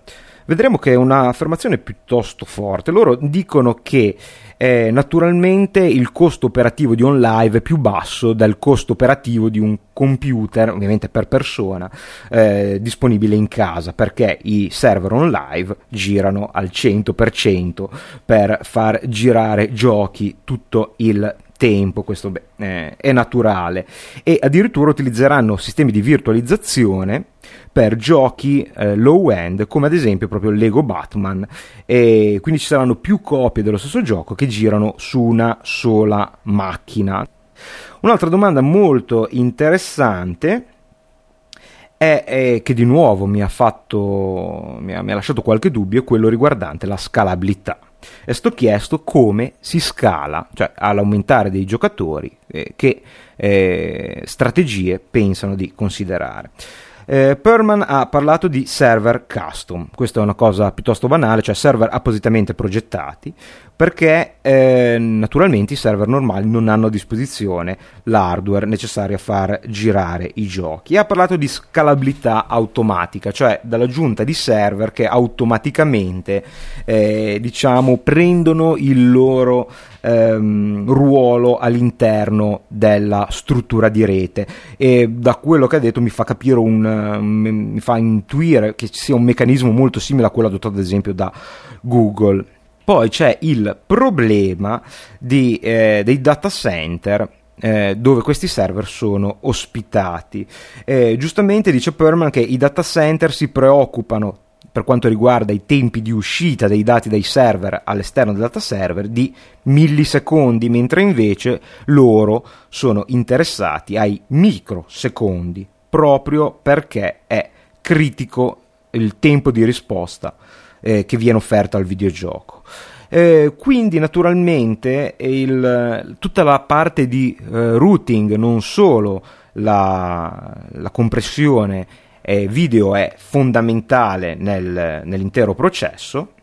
Vedremo che è un'affermazione piuttosto forte. Loro dicono che eh, naturalmente il costo operativo di OnLive è più basso del costo operativo di un computer, ovviamente per persona, eh, disponibile in casa, perché i server OnLive girano al 100% per far girare giochi tutto il tempo, questo beh, eh, è naturale, e addirittura utilizzeranno sistemi di virtualizzazione per giochi eh, low end come ad esempio proprio Lego Batman e quindi ci saranno più copie dello stesso gioco che girano su una sola macchina. Un'altra domanda molto interessante è, è che di nuovo mi ha, fatto, mi ha, mi ha lasciato qualche dubbio, quello riguardante la scalabilità. È stato chiesto come si scala, cioè all'aumentare dei giocatori, eh, che eh, strategie pensano di considerare. Eh, Perman ha parlato di server custom, questa è una cosa piuttosto banale, cioè server appositamente progettati, perché eh, naturalmente i server normali non hanno a disposizione l'hardware necessario a far girare i giochi. Ha parlato di scalabilità automatica, cioè dall'aggiunta di server che automaticamente eh, diciamo, prendono il loro ehm, ruolo all'interno della struttura di rete e da quello che ha detto mi fa capire un, mi fa intuire che ci sia un meccanismo molto simile a quello adottato ad esempio da Google poi c'è il problema di, eh, dei data center eh, dove questi server sono ospitati. Eh, giustamente dice Perman che i data center si preoccupano per quanto riguarda i tempi di uscita dei dati dai server all'esterno del data server di millisecondi, mentre invece loro sono interessati ai microsecondi, proprio perché è critico il tempo di risposta eh, che viene offerta al videogioco. Eh, quindi naturalmente il, tutta la parte di eh, routing, non solo la, la compressione eh, video è fondamentale nel, nell'intero processo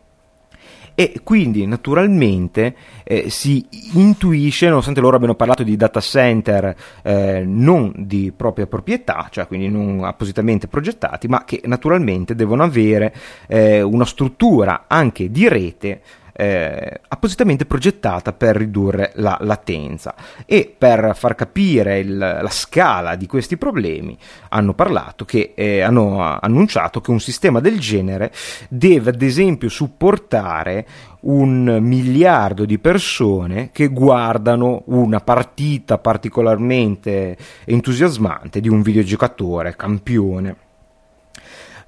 e quindi naturalmente eh, si intuisce, nonostante loro abbiano parlato di data center eh, non di propria proprietà, cioè quindi non appositamente progettati, ma che naturalmente devono avere eh, una struttura anche di rete eh, appositamente progettata per ridurre la latenza. E per far capire il, la scala di questi problemi hanno parlato che eh, hanno annunciato che un sistema del genere deve ad esempio supportare un miliardo di persone che guardano una partita particolarmente entusiasmante di un videogiocatore campione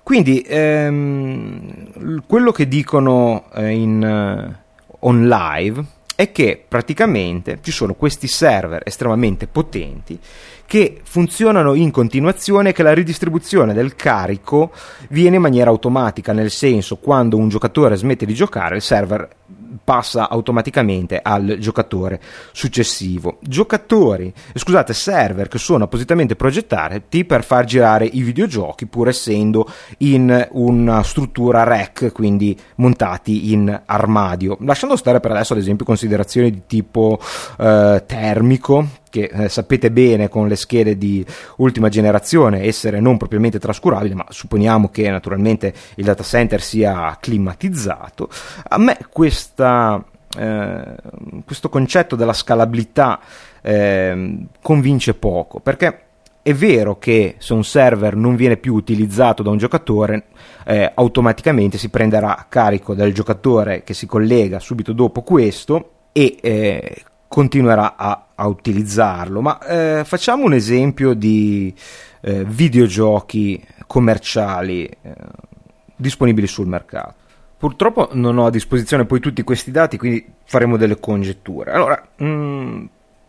quindi ehm, quello che dicono eh, in, uh, on live è che praticamente ci sono questi server estremamente potenti che funzionano in continuazione e che la ridistribuzione del carico viene in maniera automatica, nel senso quando un giocatore smette di giocare il server passa automaticamente al giocatore successivo. Giocatori, scusate, server che sono appositamente progettati per far girare i videogiochi pur essendo in una struttura rack, quindi montati in armadio. Lasciando stare per adesso ad esempio considerazioni di tipo eh, termico, che eh, sapete bene con le schede di ultima generazione essere non propriamente trascurabili, ma supponiamo che naturalmente il data center sia climatizzato. A me questa, eh, questo concetto della scalabilità eh, convince poco, perché è vero che se un server non viene più utilizzato da un giocatore, eh, automaticamente si prenderà carico del giocatore che si collega subito dopo questo e eh, continuerà a, a utilizzarlo. Ma eh, facciamo un esempio di eh, videogiochi commerciali eh, disponibili sul mercato. Purtroppo non ho a disposizione poi tutti questi dati, quindi faremo delle congetture. Allora, mh, mm,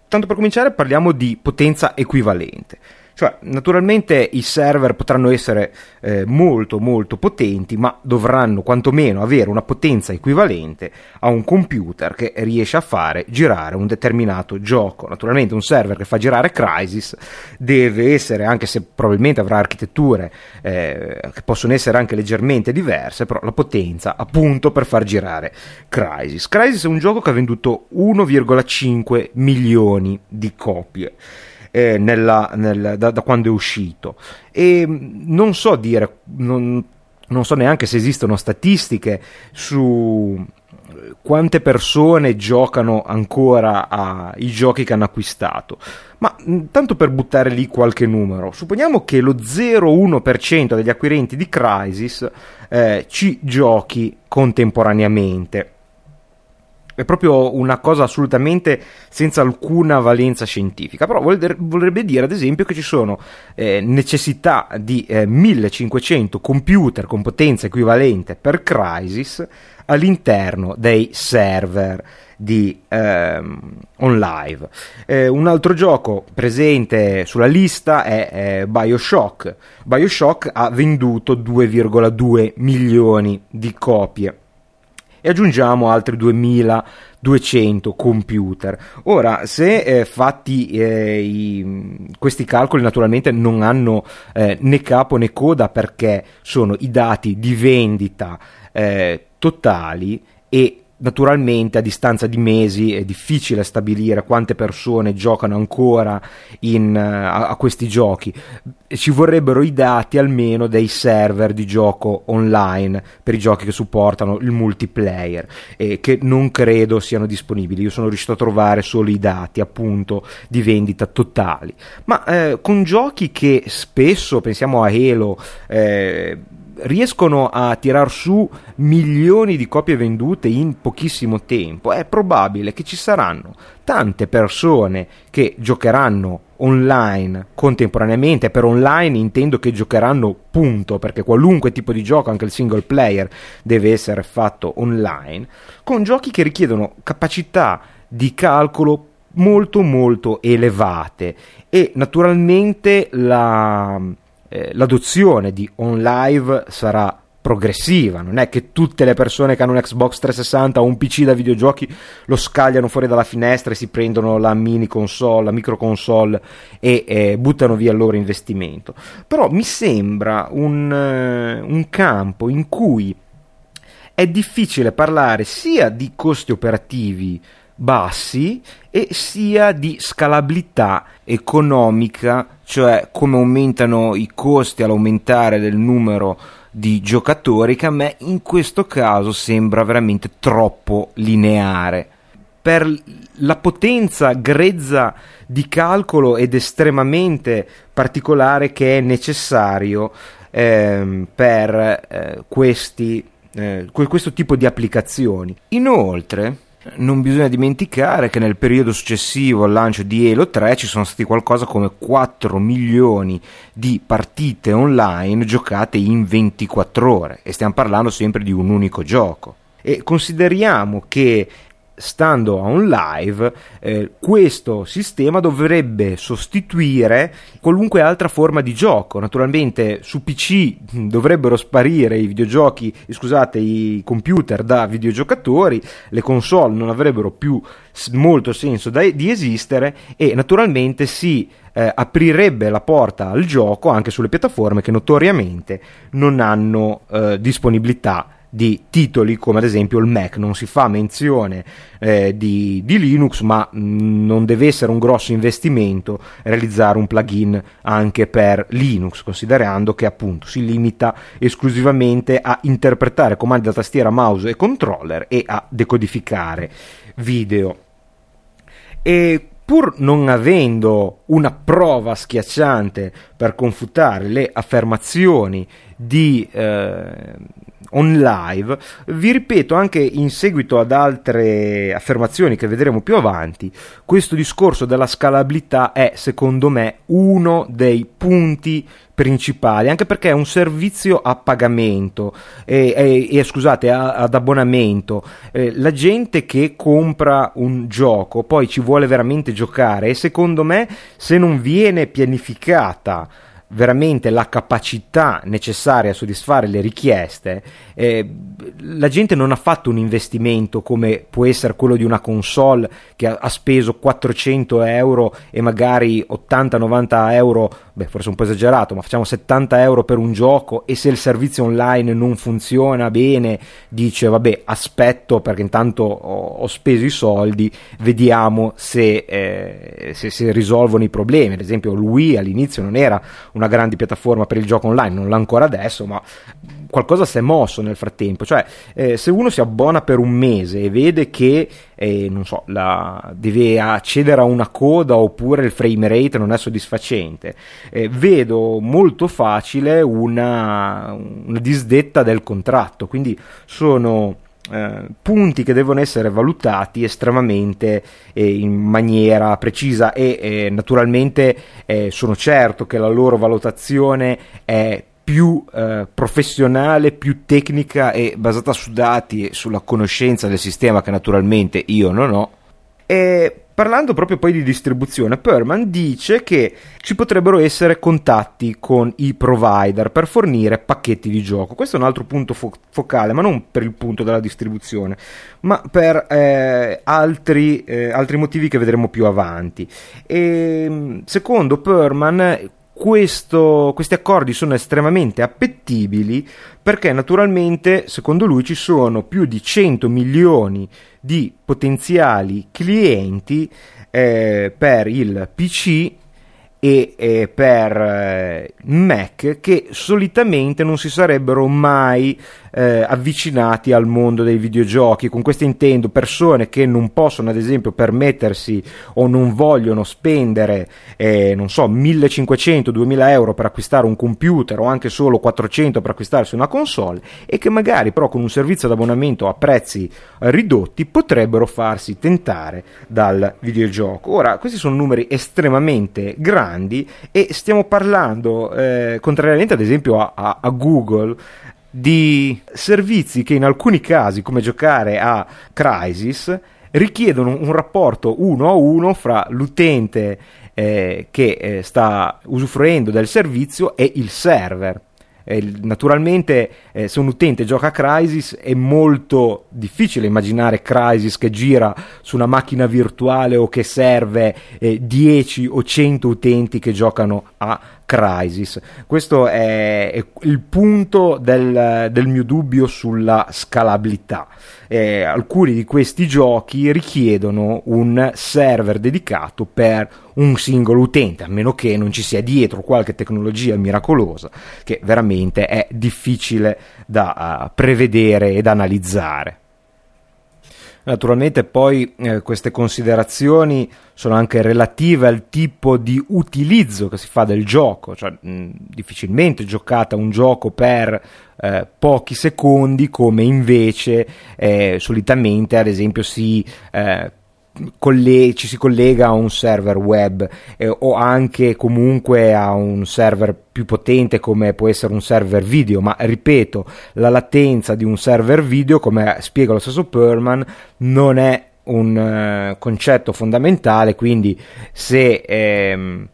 tanto per cominciare parliamo di potenza equivalente. Cioè, naturalmente i server potranno essere eh, molto molto potenti, ma dovranno quantomeno avere una potenza equivalente a un computer che riesce a fare girare un determinato gioco. Naturalmente un server che fa girare Crysis deve essere, anche se probabilmente avrà architetture eh, che possono essere anche leggermente diverse, però la potenza appunto per far girare Crysis. Crysis è un gioco che ha venduto 1,5 milioni di copie eh, nella, nel, da, da, quando è uscito. E mm, non so dire, non, non so neanche se esistono statistiche su quante persone giocano ancora ai giochi che hanno acquistato. Ma mm, tanto per buttare lì qualche numero, supponiamo che lo 0,1% degli acquirenti di Crisis eh, ci giochi contemporaneamente è proprio una cosa assolutamente senza alcuna valenza scientifica, però vorrebbe dire ad esempio che ci sono eh, necessità di eh, 1500 computer con potenza equivalente per Crysis all'interno dei server di ehm, OnLive. Eh, un altro gioco presente sulla lista è eh, Bioshock. Bioshock ha venduto 2,2 milioni di copie e aggiungiamo altri 2200 computer. Ora, se eh, fatti eh, i, questi calcoli naturalmente non hanno eh, né capo né coda perché sono i dati di vendita eh, totali e naturalmente a distanza di mesi è difficile stabilire quante persone giocano ancora in, eh, a, a, questi giochi. Ci vorrebbero i dati almeno dei server di gioco online per i giochi che supportano il multiplayer e che non credo siano disponibili. Io sono riuscito a trovare solo i dati appunto di vendita totali. Ma eh, con giochi che spesso pensiamo a Halo eh, riescono a tirar su milioni di copie vendute in pochissimo tempo, è probabile che ci saranno tante persone che giocheranno online contemporaneamente. Per online intendo che giocheranno punto, perché qualunque tipo di gioco, anche il single player, deve essere fatto online, con giochi che richiedono capacità di calcolo molto molto elevate e naturalmente la eh, l'adozione di OnLive sarà progressiva, non è che tutte le persone che hanno un Xbox 360 o un PC da videogiochi lo scagliano fuori dalla finestra e si prendono la mini console, la micro console e eh, buttano via il loro investimento. Però mi sembra un, uh, un campo in cui è difficile parlare sia di costi operativi bassi e sia di scalabilità economica, cioè come aumentano i costi all'aumentare del numero di giocatori che a me in questo caso sembra veramente troppo lineare. Per la potenza grezza di calcolo ed estremamente particolare che è necessario ehm, per eh, questi, eh, questo tipo di applicazioni. Inoltre, non bisogna dimenticare che nel periodo successivo al lancio di Halo 3 ci sono stati qualcosa come 4 milioni di partite online giocate in 24 ore e stiamo parlando sempre di un unico gioco. E consideriamo che stando a un live, eh, questo sistema dovrebbe sostituire qualunque altra forma di gioco. Naturalmente su PC dovrebbero sparire i videogiochi, scusate, i computer da videogiocatori, le console non avrebbero più molto senso da, di esistere e naturalmente si eh, aprirebbe la porta al gioco anche sulle piattaforme che notoriamente non hanno eh, disponibilità di titoli come ad esempio il Mac, non si fa menzione eh, di, di, Linux, ma mh, mm, non deve essere un grosso investimento realizzare un plugin anche per Linux, considerando che appunto si limita esclusivamente a interpretare comandi da tastiera, mouse e controller e a decodificare video. E pur non avendo una prova schiacciante per confutare le affermazioni di eh, on live, vi ripeto anche in seguito ad altre affermazioni che vedremo più avanti, questo discorso della scalabilità è secondo me uno dei punti principali, anche perché è un servizio a pagamento e, e, e scusate, a, ad abbonamento. Eh, la gente che compra un gioco poi ci vuole veramente giocare e secondo me se non viene pianificata veramente la capacità necessaria a soddisfare le richieste, eh, la gente non ha fatto un investimento come può essere quello di una console che ha, ha speso 400 euro e magari 80-90 euro, beh forse un po' esagerato, ma facciamo 70 euro per un gioco e se il servizio online non funziona bene dice vabbè aspetto perché intanto ho, ho speso i soldi, vediamo se, eh, se, se risolvono i problemi, ad esempio lui all'inizio non era un una grande piattaforma per il gioco online, non l'ha ancora adesso, ma qualcosa si è mosso nel frattempo. Cioè, eh, se uno si abbona per un mese e vede che, eh, non so, la, deve accedere a una coda oppure il frame rate non è soddisfacente, eh, vedo molto facile una, una disdetta del contratto. Quindi sono eh, punti che devono essere valutati estremamente eh, in maniera precisa e eh, naturalmente eh, sono certo che la loro valutazione è più eh, professionale, più tecnica e basata su dati e sulla conoscenza del sistema che naturalmente io non ho. E Parlando proprio poi di distribuzione, Perman dice che ci potrebbero essere contatti con i provider per fornire pacchetti di gioco. Questo è un altro punto fo- focale, ma non per il punto della distribuzione, ma per eh, altri, eh, altri motivi che vedremo più avanti. E, secondo Perman, questo, questi accordi sono estremamente appetibili perché naturalmente secondo lui ci sono più di 100 milioni di potenziali clienti eh, per il PC e eh, per eh, Mac che solitamente non si sarebbero mai eh, avvicinati al mondo dei videogiochi. Con questo intendo persone che non possono, ad esempio, permettersi o non vogliono spendere, eh, non so, 1500-2000 euro per acquistare un computer o anche solo 400 per acquistarsi una console e che magari però con un servizio d'abbonamento a prezzi eh, ridotti potrebbero farsi tentare dal videogioco. Ora, questi sono numeri estremamente grandi e stiamo parlando, eh, contrariamente ad esempio a, a, a Google, di servizi che in alcuni casi, come giocare a Crisis, richiedono un rapporto uno a uno fra l'utente eh, che eh, sta usufruendo del servizio e il server. Eh, naturalmente eh, se un utente gioca a Crysis è molto difficile immaginare Crysis che gira su una macchina virtuale o che serve 10 o 100 utenti che giocano a Crysis. Questo è, è il punto del, del, mio dubbio sulla scalabilità. Eh, alcuni di questi giochi richiedono un server dedicato per un singolo utente, a meno che non ci sia dietro qualche tecnologia miracolosa che veramente è difficile da uh, prevedere ed analizzare. Naturalmente poi eh, queste considerazioni sono anche relative al tipo di utilizzo che si fa del gioco, cioè mh, difficilmente giocate un gioco per eh, pochi secondi come invece eh, solitamente ad esempio si eh, colle- ci si collega a un server web eh, o anche comunque a un server più potente come può essere un server video, ma ripeto, la latenza di un server video, come spiega lo stesso Perman, non è un uh, concetto fondamentale, quindi se ehm,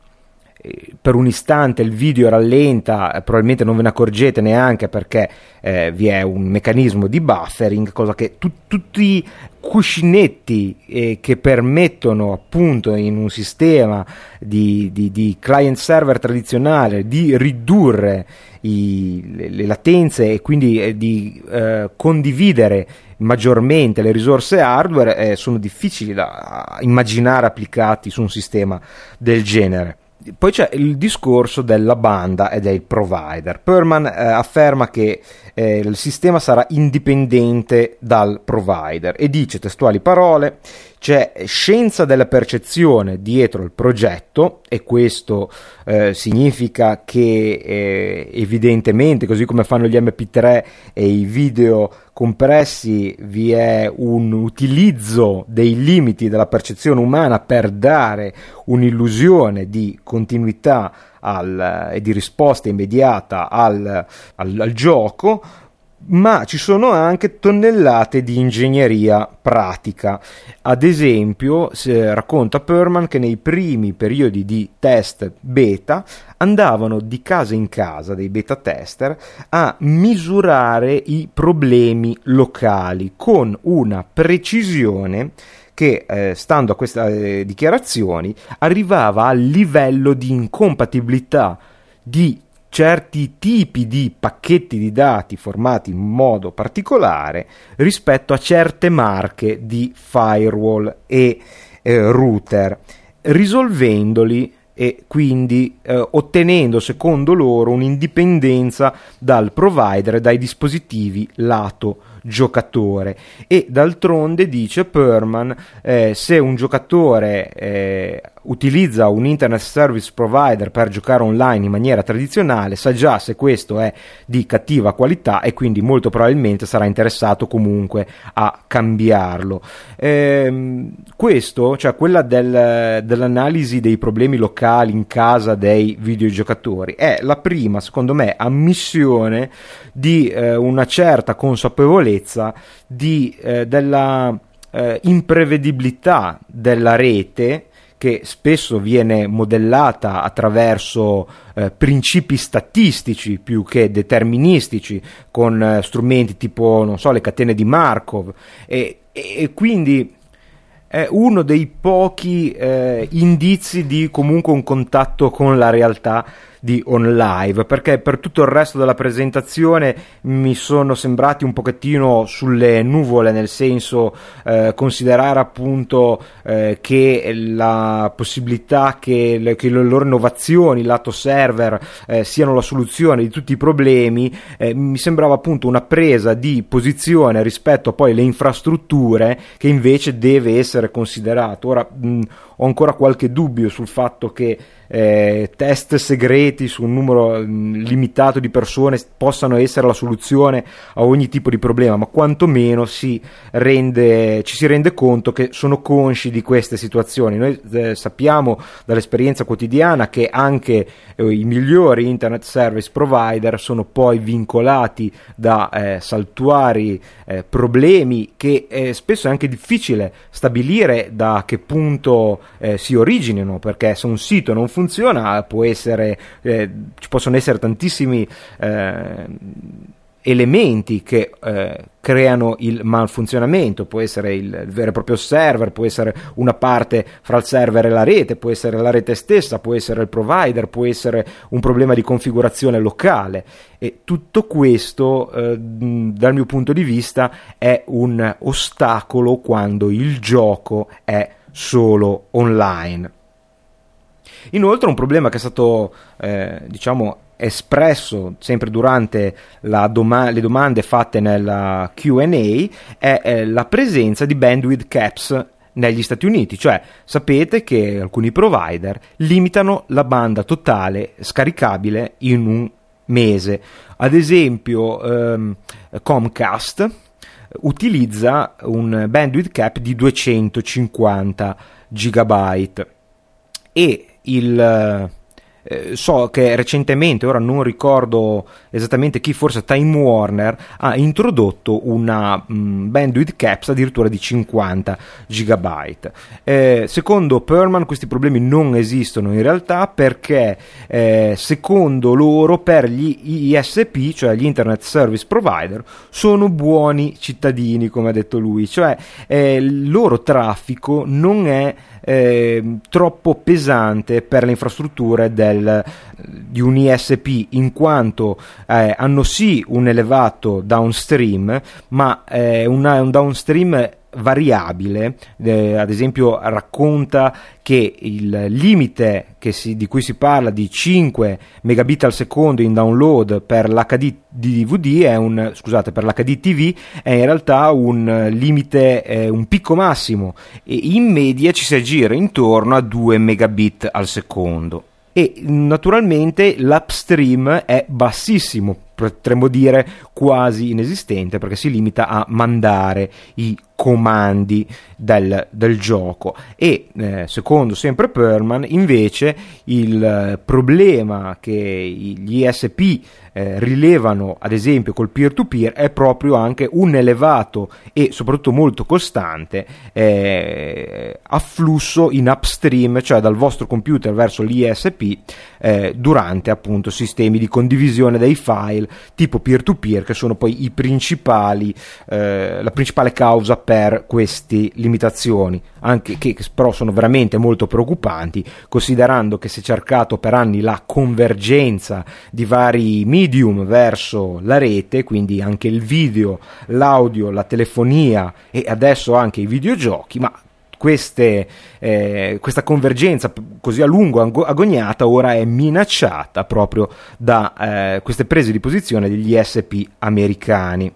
per un istante il video rallenta, eh, probabilmente non ve ne accorgete neanche perché eh, vi è un meccanismo di buffering, cosa che tu, tutti cuscinetti eh, che permettono appunto in un sistema di, di, di client server tradizionale di ridurre i, le, le, latenze e quindi eh, di eh, condividere maggiormente le risorse hardware eh, sono difficili da immaginare applicati su un sistema del genere. Poi c'è il discorso della banda e dei provider. Perman eh, afferma che eh, il sistema sarà indipendente dal provider e dice testuali parole c'è scienza della percezione dietro il progetto e questo eh, significa che eh, evidentemente così come fanno gli mp3 e i video compressi vi è un utilizzo dei limiti della percezione umana per dare un'illusione di continuità e di risposta immediata al, al, al gioco ma ci sono anche tonnellate di ingegneria pratica. Ad esempio, racconta Perman che nei primi periodi di test beta andavano di casa in casa dei beta tester a misurare i problemi locali con una precisione che, eh, stando a queste eh, dichiarazioni, arrivava al livello di incompatibilità di certi tipi di pacchetti di dati formati in modo particolare rispetto a certe marche di firewall e eh, router, risolvendoli e quindi eh, ottenendo secondo loro un'indipendenza dal provider e dai dispositivi lato giocatore. E d'altronde dice Perman eh, se un giocatore eh, utilizza un internet service provider per giocare online in maniera tradizionale sa già se questo è di cattiva qualità e quindi molto probabilmente sarà interessato comunque a cambiarlo. Ehm, questo cioè quella del, dell'analisi dei problemi locali in casa dei videogiocatori è la prima secondo me ammissione di eh, una certa consapevolezza di, eh, della eh, imprevedibilità della rete che spesso viene modellata attraverso eh, principi statistici più che deterministici con eh, strumenti tipo non so le catene di Markov. E, e quindi è uno dei pochi eh, indizi di comunque un contatto con la realtà di OnLive perché per tutto il resto della presentazione mi sono sembrati un pochettino sulle nuvole nel senso eh, considerare appunto eh, che la possibilità che le, che le, loro innovazioni lato server eh, siano la soluzione di tutti i problemi eh, mi sembrava appunto una presa di posizione rispetto poi le infrastrutture che invece deve essere considerato ora mh, ho ancora qualche dubbio sul fatto che eh, test segreti su un numero mh, mm, limitato di persone possano essere la soluzione a ogni tipo di problema, ma quantomeno si rende, ci si rende conto che sono consci di queste situazioni. Noi eh, sappiamo dall'esperienza quotidiana che anche eh, i migliori internet service provider sono poi vincolati da eh, saltuari eh, problemi che eh, spesso è anche difficile stabilire da che punto si originino, perché se un sito non funziona, può essere, eh, ci possono essere tantissimi eh, elementi che eh, creano il malfunzionamento, può essere il, vero e proprio server, può essere una parte fra il server e la rete, può essere la rete stessa, può essere il provider, può essere un problema di configurazione locale. E tutto questo eh, dal mio punto di vista è un ostacolo quando il gioco è solo online. Inoltre un problema che è stato eh, diciamo espresso sempre durante doma- le domande fatte nella QA è eh, la presenza di bandwidth caps negli Stati Uniti, cioè sapete che alcuni provider limitano la banda totale scaricabile in un mese. Ad esempio ehm, Comcast utilizza un bandwidth cap di 250 gigabyte. E il eh, so che recentemente, ora non ricordo esattamente chi, forse Time Warner, ha introdotto una mh, mm, bandwidth caps addirittura di 50 GB. Eh, secondo Perlman questi problemi non esistono in realtà perché eh, secondo loro per gli ISP, cioè gli Internet Service Provider, sono buoni cittadini, come ha detto lui, cioè eh, il loro traffico non è eh, troppo pesante per le infrastrutture del, di un ISP in quanto eh, hanno sì un elevato downstream ma eh, una, un downstream variabile, eh, ad esempio racconta che il limite che si, di cui si parla di 5 megabit al secondo in download per l'HD DVD è un, scusate, per l'HD TV è in realtà un limite, eh, un picco massimo. E in media ci si aggira intorno a 2 megabit al secondo. E naturalmente l'upstream è bassissimo, potremmo dire quasi inesistente perché si limita a mandare i comandi del, del gioco. E eh, secondo sempre Perman invece il problema che gli ISP eh, rilevano ad esempio col peer-to-peer è proprio anche un elevato e soprattutto molto costante eh, afflusso in upstream, cioè dal vostro computer verso l'ISP eh, durante appunto sistemi di condivisione dei file tipo peer-to-peer che sono poi i principali, eh, la principale causa per queste limitazioni, anche che però sono veramente molto preoccupanti, considerando che si è cercato per anni la convergenza di vari medium verso la rete, quindi anche il video, l'audio, la telefonia e adesso anche i videogiochi, ma queste, eh, questa convergenza così a lungo agognata ora è minacciata proprio da eh, queste prese di posizione degli SP americani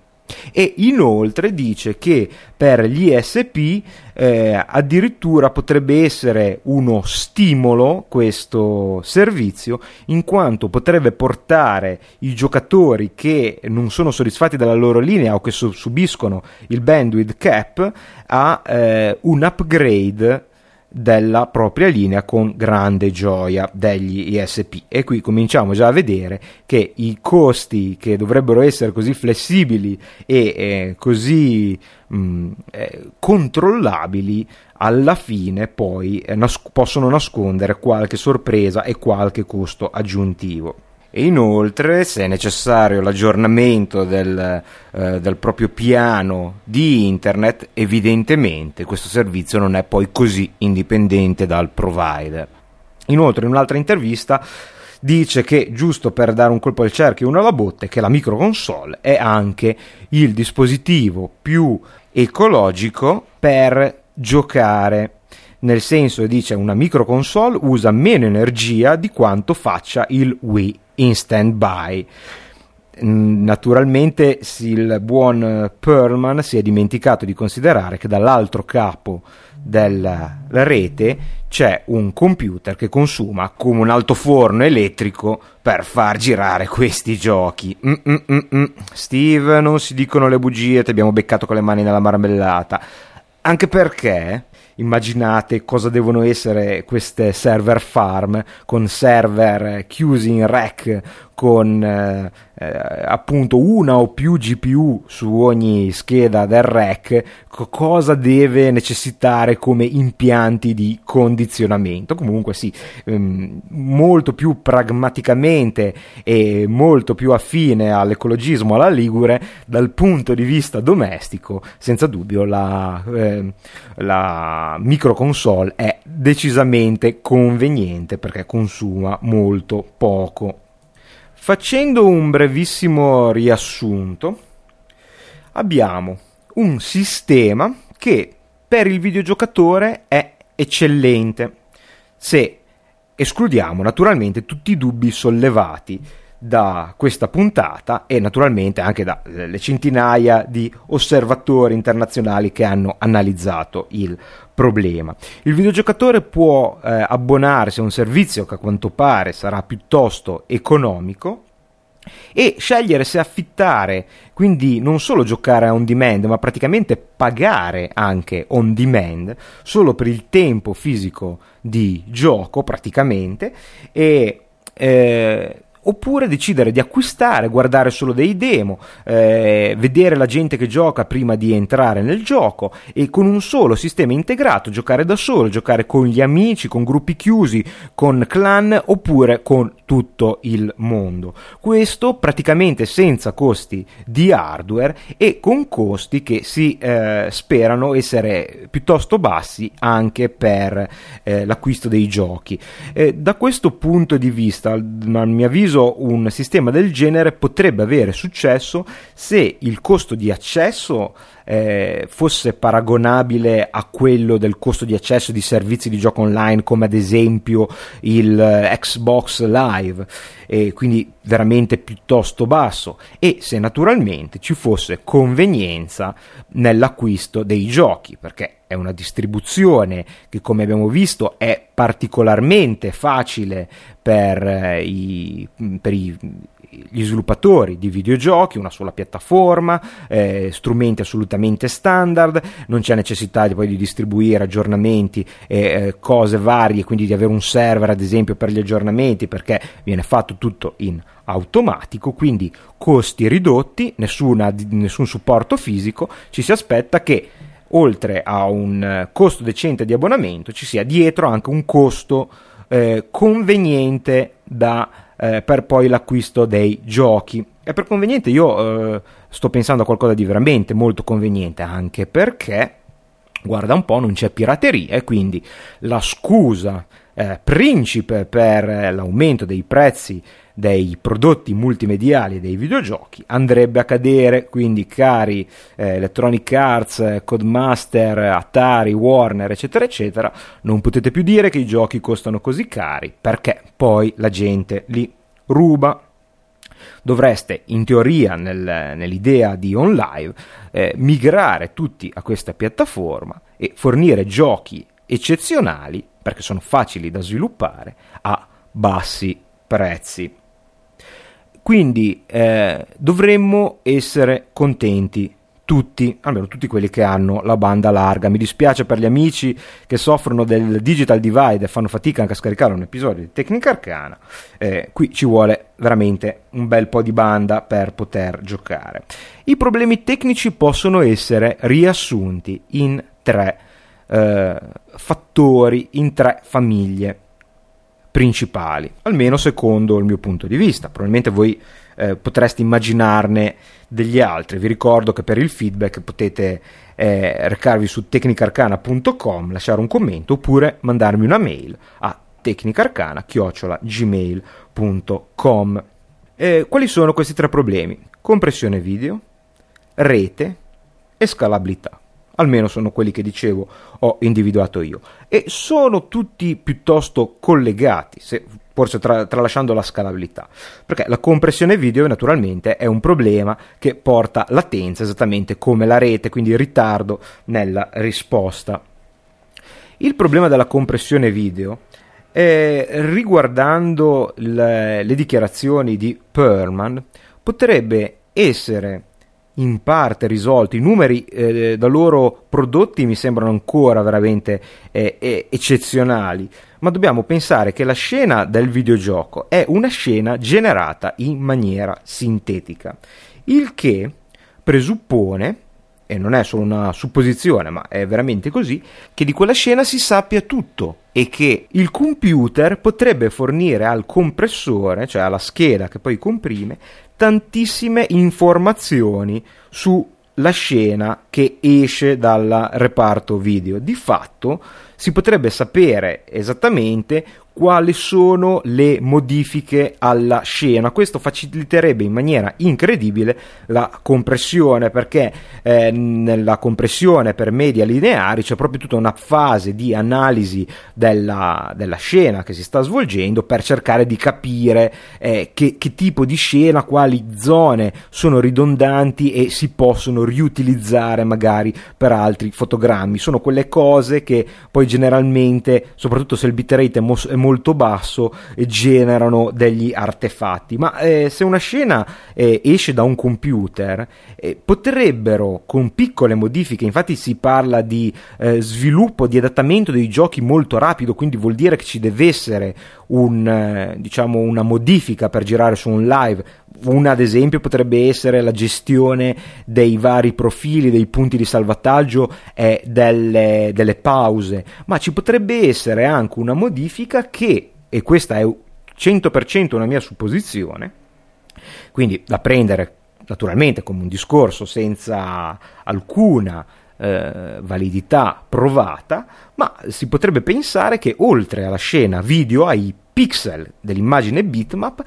e inoltre dice che per gli ISP eh, addirittura potrebbe essere uno stimolo questo servizio in quanto potrebbe portare i giocatori che non sono soddisfatti dalla loro linea o che subiscono il bandwidth cap a eh, un upgrade della propria linea con grande gioia degli ISP e qui cominciamo già a vedere che i costi che dovrebbero essere così flessibili e eh, così mh, mm, eh, controllabili alla fine poi eh, nas- possono nascondere qualche sorpresa e qualche costo aggiuntivo e inoltre se è necessario l'aggiornamento del, eh, del, proprio piano di internet evidentemente questo servizio non è poi così indipendente dal provider. Inoltre in un'altra intervista dice che giusto per dare un colpo al cerchio e uno alla botte che la microconsole è anche il dispositivo più ecologico per giocare. Nel senso dice una microconsole usa meno energia di quanto faccia il Wii in stand-by. Mm, naturalmente il buon Perlman si è dimenticato di considerare che dall'altro capo della rete c'è un computer che consuma come un altoforno elettrico per far girare questi giochi. Mm-mm-mm. Steve, non si dicono le bugie, ti abbiamo beccato con le mani nella marmellata. Anche perché immaginate cosa devono essere queste server farm con server chiusi in rack con eh, eh, appunto una o più GPU su ogni scheda del rack, cosa deve necessitare come impianti di condizionamento. Comunque sì, ehm, molto più pragmaticamente e molto più affine all'ecologismo alla Ligure dal punto di vista domestico, senza dubbio la, eh, la microconsole è decisamente conveniente perché consuma molto poco. Facendo un brevissimo riassunto, abbiamo un sistema che per il videogiocatore è eccellente, se escludiamo naturalmente tutti i dubbi sollevati da questa puntata e naturalmente anche dalle centinaia di osservatori internazionali che hanno analizzato il problema. Il videogiocatore può eh, abbonarsi a un servizio che a quanto pare sarà piuttosto economico e scegliere se affittare, quindi non solo giocare on demand, ma praticamente pagare anche on demand solo per il tempo fisico di gioco, praticamente, e eh, oppure decidere di acquistare, guardare solo dei demo, eh, vedere la gente che gioca prima di entrare nel gioco e con un solo sistema integrato giocare da solo, giocare con gli amici, con gruppi chiusi, con clan oppure con tutto il mondo. Questo praticamente senza costi di hardware e con costi che si eh, sperano essere piuttosto bassi anche per eh, l'acquisto dei giochi. Eh, da questo punto di vista, a mio avviso, un sistema del genere potrebbe avere successo se il costo di accesso eh, fosse paragonabile a quello del costo di accesso di servizi di gioco online come ad esempio il eh, Xbox Live e quindi veramente piuttosto basso e se naturalmente ci fosse convenienza nell'acquisto dei giochi perché è una distribuzione che come abbiamo visto è particolarmente facile per, eh, i, per i gli sviluppatori di videogiochi, una sola piattaforma, eh, strumenti assolutamente standard, non c'è necessità di, poi di distribuire aggiornamenti e eh, cose varie, quindi di avere un server ad esempio per gli aggiornamenti perché viene fatto tutto in automatico, quindi costi ridotti, nessuna, nessun supporto fisico, ci si aspetta che oltre a un costo decente di abbonamento ci sia dietro anche un costo eh, conveniente da eh, per poi l'acquisto dei giochi. E per conveniente io eh, sto pensando a qualcosa di veramente molto conveniente, anche perché, guarda un po', non c'è pirateria e quindi la scusa eh, principe per l'aumento dei prezzi dei prodotti multimediali e dei videogiochi andrebbe a cadere, quindi cari eh, Electronic Arts, Codemaster, Atari, Warner, eccetera, eccetera, non potete più dire che i giochi costano così cari perché poi la gente li ruba. Dovreste, in teoria, nel, nell'idea di OnLive, eh, migrare tutti a questa piattaforma e fornire giochi eccezionali, perché sono facili da sviluppare, a bassi prezzi. Quindi eh, dovremmo essere contenti tutti, almeno tutti quelli che hanno la banda larga. Mi dispiace per gli amici che soffrono del digital divide e fanno fatica anche a scaricare un episodio di Tecnica Arcana. Eh, qui ci vuole veramente un bel po' di banda per poter giocare. I problemi tecnici possono essere riassunti in tre eh, fattori, in tre famiglie principali, almeno secondo il mio punto di vista. Probabilmente voi eh, potreste immaginarne degli altri. Vi ricordo che per il feedback potete eh, recarvi su tecnicarcana.com, lasciare un commento oppure mandarmi una mail a tecnicarcana.gmail.com. Eh, quali sono questi tre problemi? Compressione video, rete e scalabilità almeno sono quelli che dicevo ho individuato io, e sono tutti piuttosto collegati, se, forse tra, tralasciando la scalabilità, perché la compressione video naturalmente è un problema che porta latenza esattamente come la rete, quindi ritardo nella risposta. Il problema della compressione video eh, riguardando le, le dichiarazioni di Perlman potrebbe essere in parte risolto. I numeri eh, da loro prodotti mi sembrano ancora veramente eh, eh, eccezionali, ma dobbiamo pensare che la scena del videogioco è una scena generata in maniera sintetica, il che presuppone e non è solo una supposizione, ma è veramente così, che di quella scena si sappia tutto e che il computer potrebbe fornire al compressore, cioè alla scheda che poi comprime, tantissime informazioni sulla scena che esce dal reparto video. Di fatto si potrebbe sapere esattamente quali sono le modifiche alla scena. Questo faciliterebbe in maniera incredibile la compressione perché eh, nella compressione per media lineari c'è proprio tutta una fase di analisi della, della scena che si sta svolgendo per cercare di capire eh, che, che tipo di scena, quali zone sono ridondanti e si possono riutilizzare magari per altri fotogrammi. Sono quelle cose che poi generalmente, soprattutto se il bitrate è, è molto basso, eh, generano degli artefatti. Ma eh, se una scena eh, esce da un computer, eh, potrebbero con piccole modifiche, infatti si parla di eh, sviluppo, di adattamento dei giochi molto rapido, quindi vuol dire che ci deve essere un, eh, diciamo, una modifica per girare su un live. Una, ad esempio, potrebbe essere la gestione dei vari profili, dei punti di salvataggio e delle, delle pause, ma ci potrebbe essere anche una modifica che, e questa è 100% una mia supposizione, quindi da prendere naturalmente come un discorso senza alcuna eh, validità provata, ma si potrebbe pensare che oltre alla scena video, ai pixel dell'immagine bitmap,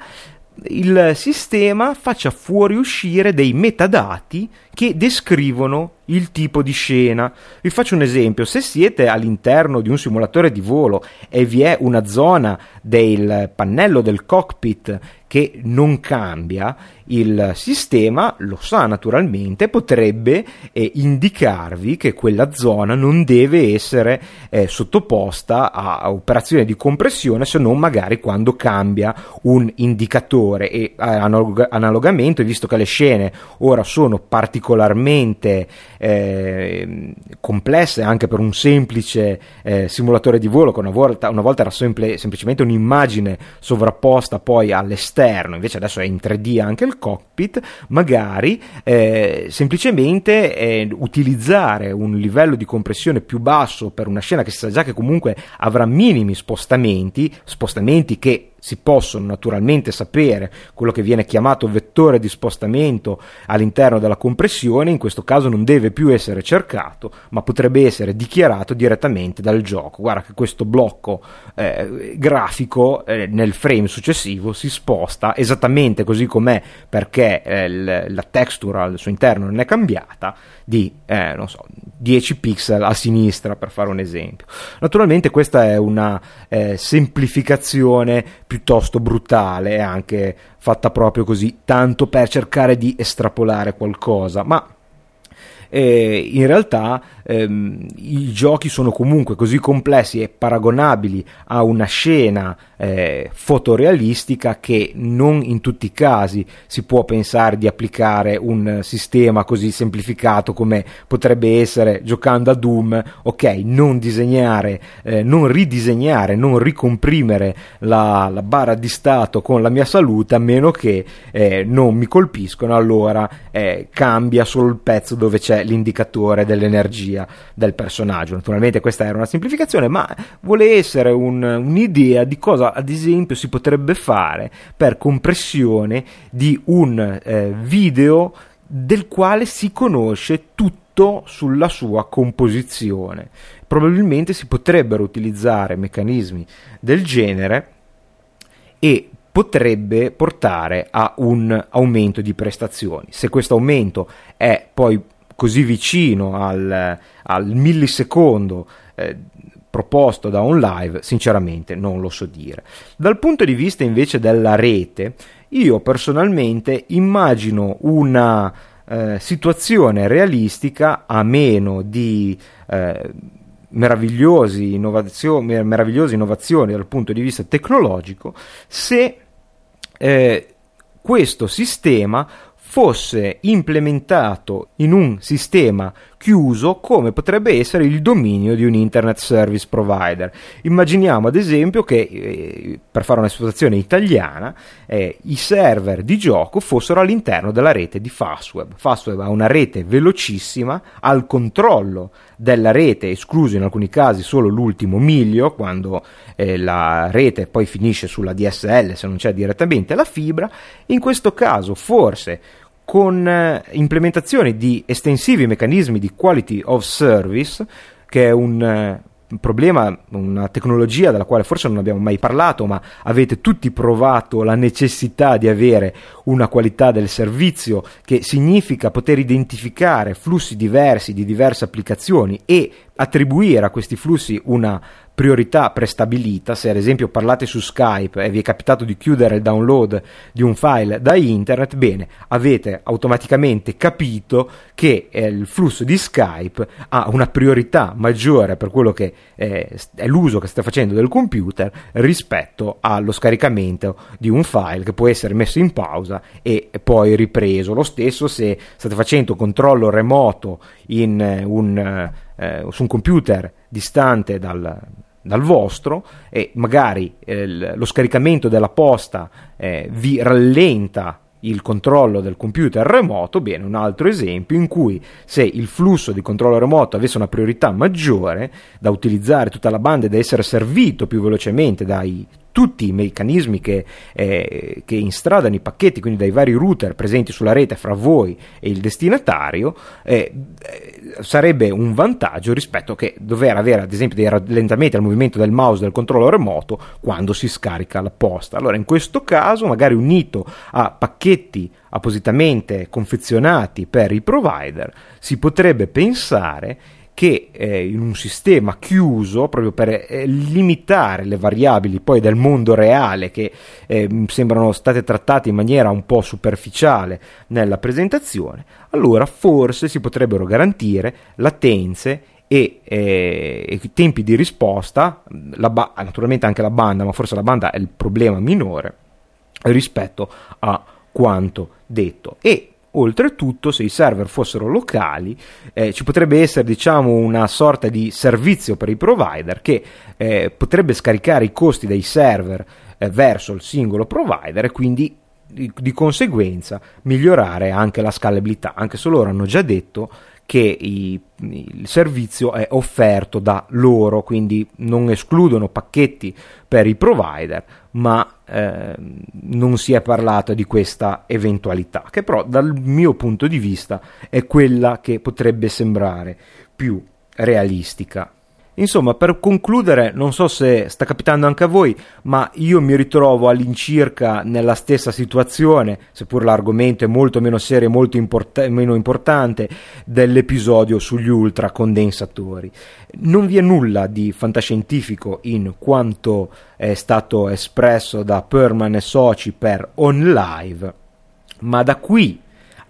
il sistema faccia fuoriuscire dei metadati che descrivono il tipo di scena. Vi faccio un esempio, se siete all'interno di un simulatore di volo e vi è una zona del pannello del cockpit che non cambia, il sistema lo sa naturalmente, potrebbe eh, indicarvi che quella zona non deve essere eh, sottoposta a, a, operazioni di compressione se non magari quando cambia un indicatore e eh, analog- analogamente, visto che le scene ora sono particolarmente eh, complesse anche per un semplice eh, simulatore di volo che una volta, una volta era semple- semplicemente un'immagine sovrapposta poi all'esterno esterno, invece adesso è in 3D anche il cockpit, magari eh, semplicemente eh, utilizzare un livello di compressione più basso per una scena che si sa già che comunque avrà minimi spostamenti, spostamenti che si possono naturalmente sapere quello che viene chiamato vettore di spostamento all'interno della compressione, in questo caso non deve più essere cercato, ma potrebbe essere dichiarato direttamente dal gioco. Guarda che questo blocco eh, grafico eh, nel frame successivo si sposta esattamente così com'è perché eh, la texture al suo interno non è cambiata di eh, so, 10 pixel a sinistra per fare un esempio. Naturalmente questa è una eh, semplificazione piuttosto brutale, anche fatta proprio così, tanto per cercare di estrapolare qualcosa, ma eh, in realtà ehm, i giochi sono comunque così complessi e paragonabili a una scena eh, fotorealistica che non in tutti i casi si può pensare di applicare un sistema così semplificato come potrebbe essere giocando a Doom, ok, non disegnare, eh, non ridisegnare, non ricomprimere la, la, barra di stato con la mia salute a meno che eh, non mi colpiscono, allora eh, cambia solo il pezzo dove c'è l'indicatore dell'energia del personaggio. Naturalmente questa era una semplificazione, ma vuole essere un, un'idea di cosa ad esempio si potrebbe fare per compressione di un eh, video del quale si conosce tutto sulla sua composizione. Probabilmente si potrebbero utilizzare meccanismi del genere e potrebbe portare a un aumento di prestazioni. Se questo aumento è poi così vicino al, al millisecondo eh, proposto da un live, sinceramente non lo so dire. Dal punto di vista invece della rete, io personalmente immagino una eh, situazione realistica a meno di eh, innovazioni, meravigliose innovazioni dal punto di vista tecnologico se eh, questo sistema fosse implementato in un sistema chiuso come potrebbe essere il dominio di un internet service provider. Immaginiamo ad esempio che, eh, per fare una situazione italiana, eh, i server di gioco fossero all'interno della rete di Fastweb. Fastweb ha una rete velocissima, al controllo della rete, escluso in alcuni casi solo l'ultimo miglio, quando eh, la rete poi finisce sulla DSL se non c'è direttamente la fibra. In questo caso forse con eh, implementazione di estensivi meccanismi di quality of service, che è un eh, problema, una tecnologia della quale forse non abbiamo mai parlato, ma avete tutti provato la necessità di avere una qualità del servizio che significa poter identificare flussi diversi di diverse applicazioni e attribuire a questi flussi una priorità prestabilita, se ad esempio parlate su Skype e vi è capitato di chiudere il download di un file da internet, bene, avete automaticamente capito che eh, il flusso di Skype ha una priorità maggiore per quello che eh, è l'uso che state facendo del computer rispetto allo scaricamento di un file che può essere messo in pausa e poi ripreso. Lo stesso se state facendo controllo remoto in eh, un, eh, su un computer distante dal, dal vostro e magari eh, lo scaricamento della posta eh, vi rallenta il controllo del computer remoto, bene, un altro esempio in cui se il flusso di controllo remoto avesse una priorità maggiore da utilizzare tutta la banda e da essere servito più velocemente dai tutti i meccanismi che, eh, che, instradano i pacchetti, quindi dai vari router presenti sulla rete fra voi e il destinatario, eh, eh, sarebbe un vantaggio rispetto che dover avere ad esempio dei rallentamenti al movimento del mouse del controllo remoto quando si scarica la posta. Allora in questo caso magari unito a pacchetti appositamente confezionati per i provider si potrebbe pensare che eh, in un sistema chiuso, proprio per eh, limitare le variabili poi del mondo reale che eh, sembrano state trattate in maniera un po' superficiale nella presentazione, allora forse si potrebbero garantire latenze e, eh, e tempi di risposta, ba- naturalmente anche la banda, ma forse la banda è il problema minore rispetto a quanto detto. E Oltretutto, se i server fossero locali, eh, ci potrebbe essere diciamo, una sorta di servizio per i provider che eh, potrebbe scaricare i costi dei server eh, verso il singolo provider e quindi di, di, conseguenza migliorare anche la scalabilità, anche se loro hanno già detto che i, il servizio è offerto da loro, quindi non escludono pacchetti per i provider, ma eh, non si è parlato di questa eventualità, che però dal mio punto di vista è quella che potrebbe sembrare più realistica. Insomma, per concludere, non so se sta capitando anche a voi, ma io mi ritrovo all'incirca nella stessa situazione, seppur l'argomento è molto meno serio e molto import- meno importante, dell'episodio sugli ultracondensatori. Non vi è nulla di fantascientifico in quanto è stato espresso da Perman e Soci per OnLive, ma da qui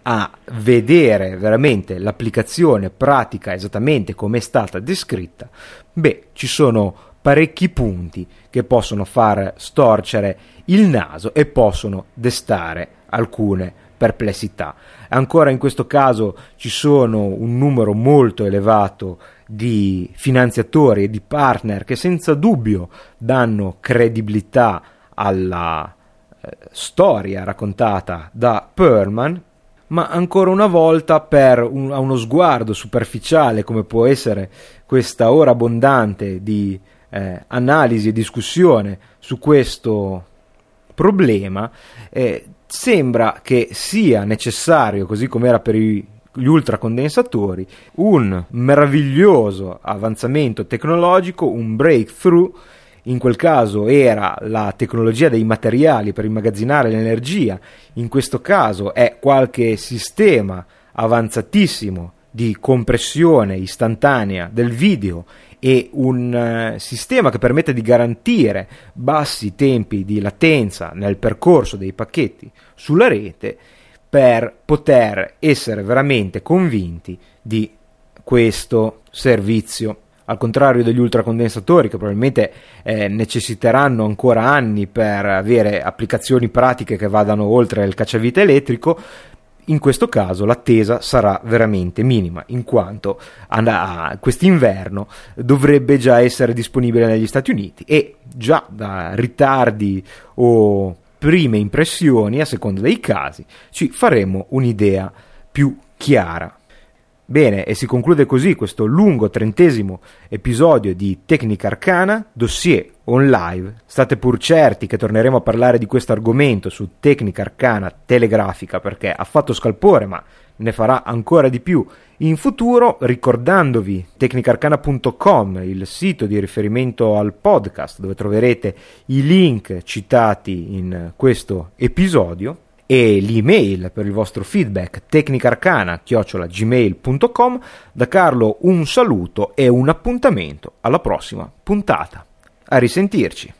a vedere veramente l'applicazione pratica esattamente come è stata descritta, beh, ci sono parecchi punti che possono far storcere il naso e possono destare alcune perplessità. Ancora in questo caso ci sono un numero molto elevato di finanziatori e di partner che senza dubbio danno credibilità alla eh, storia raccontata da Perman ma ancora una volta per un, a uno sguardo superficiale come può essere questa ora abbondante di eh, analisi e discussione su questo problema, eh, sembra che sia necessario, così come era per i, gli ultracondensatori, un meraviglioso avanzamento tecnologico, un breakthrough in quel caso era la tecnologia dei materiali per immagazzinare l'energia, in questo caso è qualche sistema avanzatissimo di compressione istantanea del video e un uh, sistema che permette di garantire bassi tempi di latenza nel percorso dei pacchetti sulla rete per poter essere veramente convinti di questo servizio al contrario degli ultracondensatori che probabilmente eh, necessiteranno ancora anni per avere applicazioni pratiche che vadano oltre il cacciavite elettrico, in questo caso l'attesa sarà veramente minima, in quanto quest'inverno dovrebbe già essere disponibile negli Stati Uniti e già da ritardi o prime impressioni, a seconda dei casi, ci faremo un'idea più chiara. Bene, e si conclude così questo lungo trentesimo episodio di Tecnica Arcana, dossier on live. State pur certi che torneremo a parlare di questo argomento su Tecnica Arcana telegrafica perché ha fatto scalpore, ma ne farà ancora di più in futuro, ricordandovi tecnicarcana.com, il sito di riferimento al podcast dove troverete i link citati in questo episodio e l'email per il vostro feedback tecnicarcana-gmail.com da Carlo un saluto e un appuntamento alla prossima puntata. A risentirci!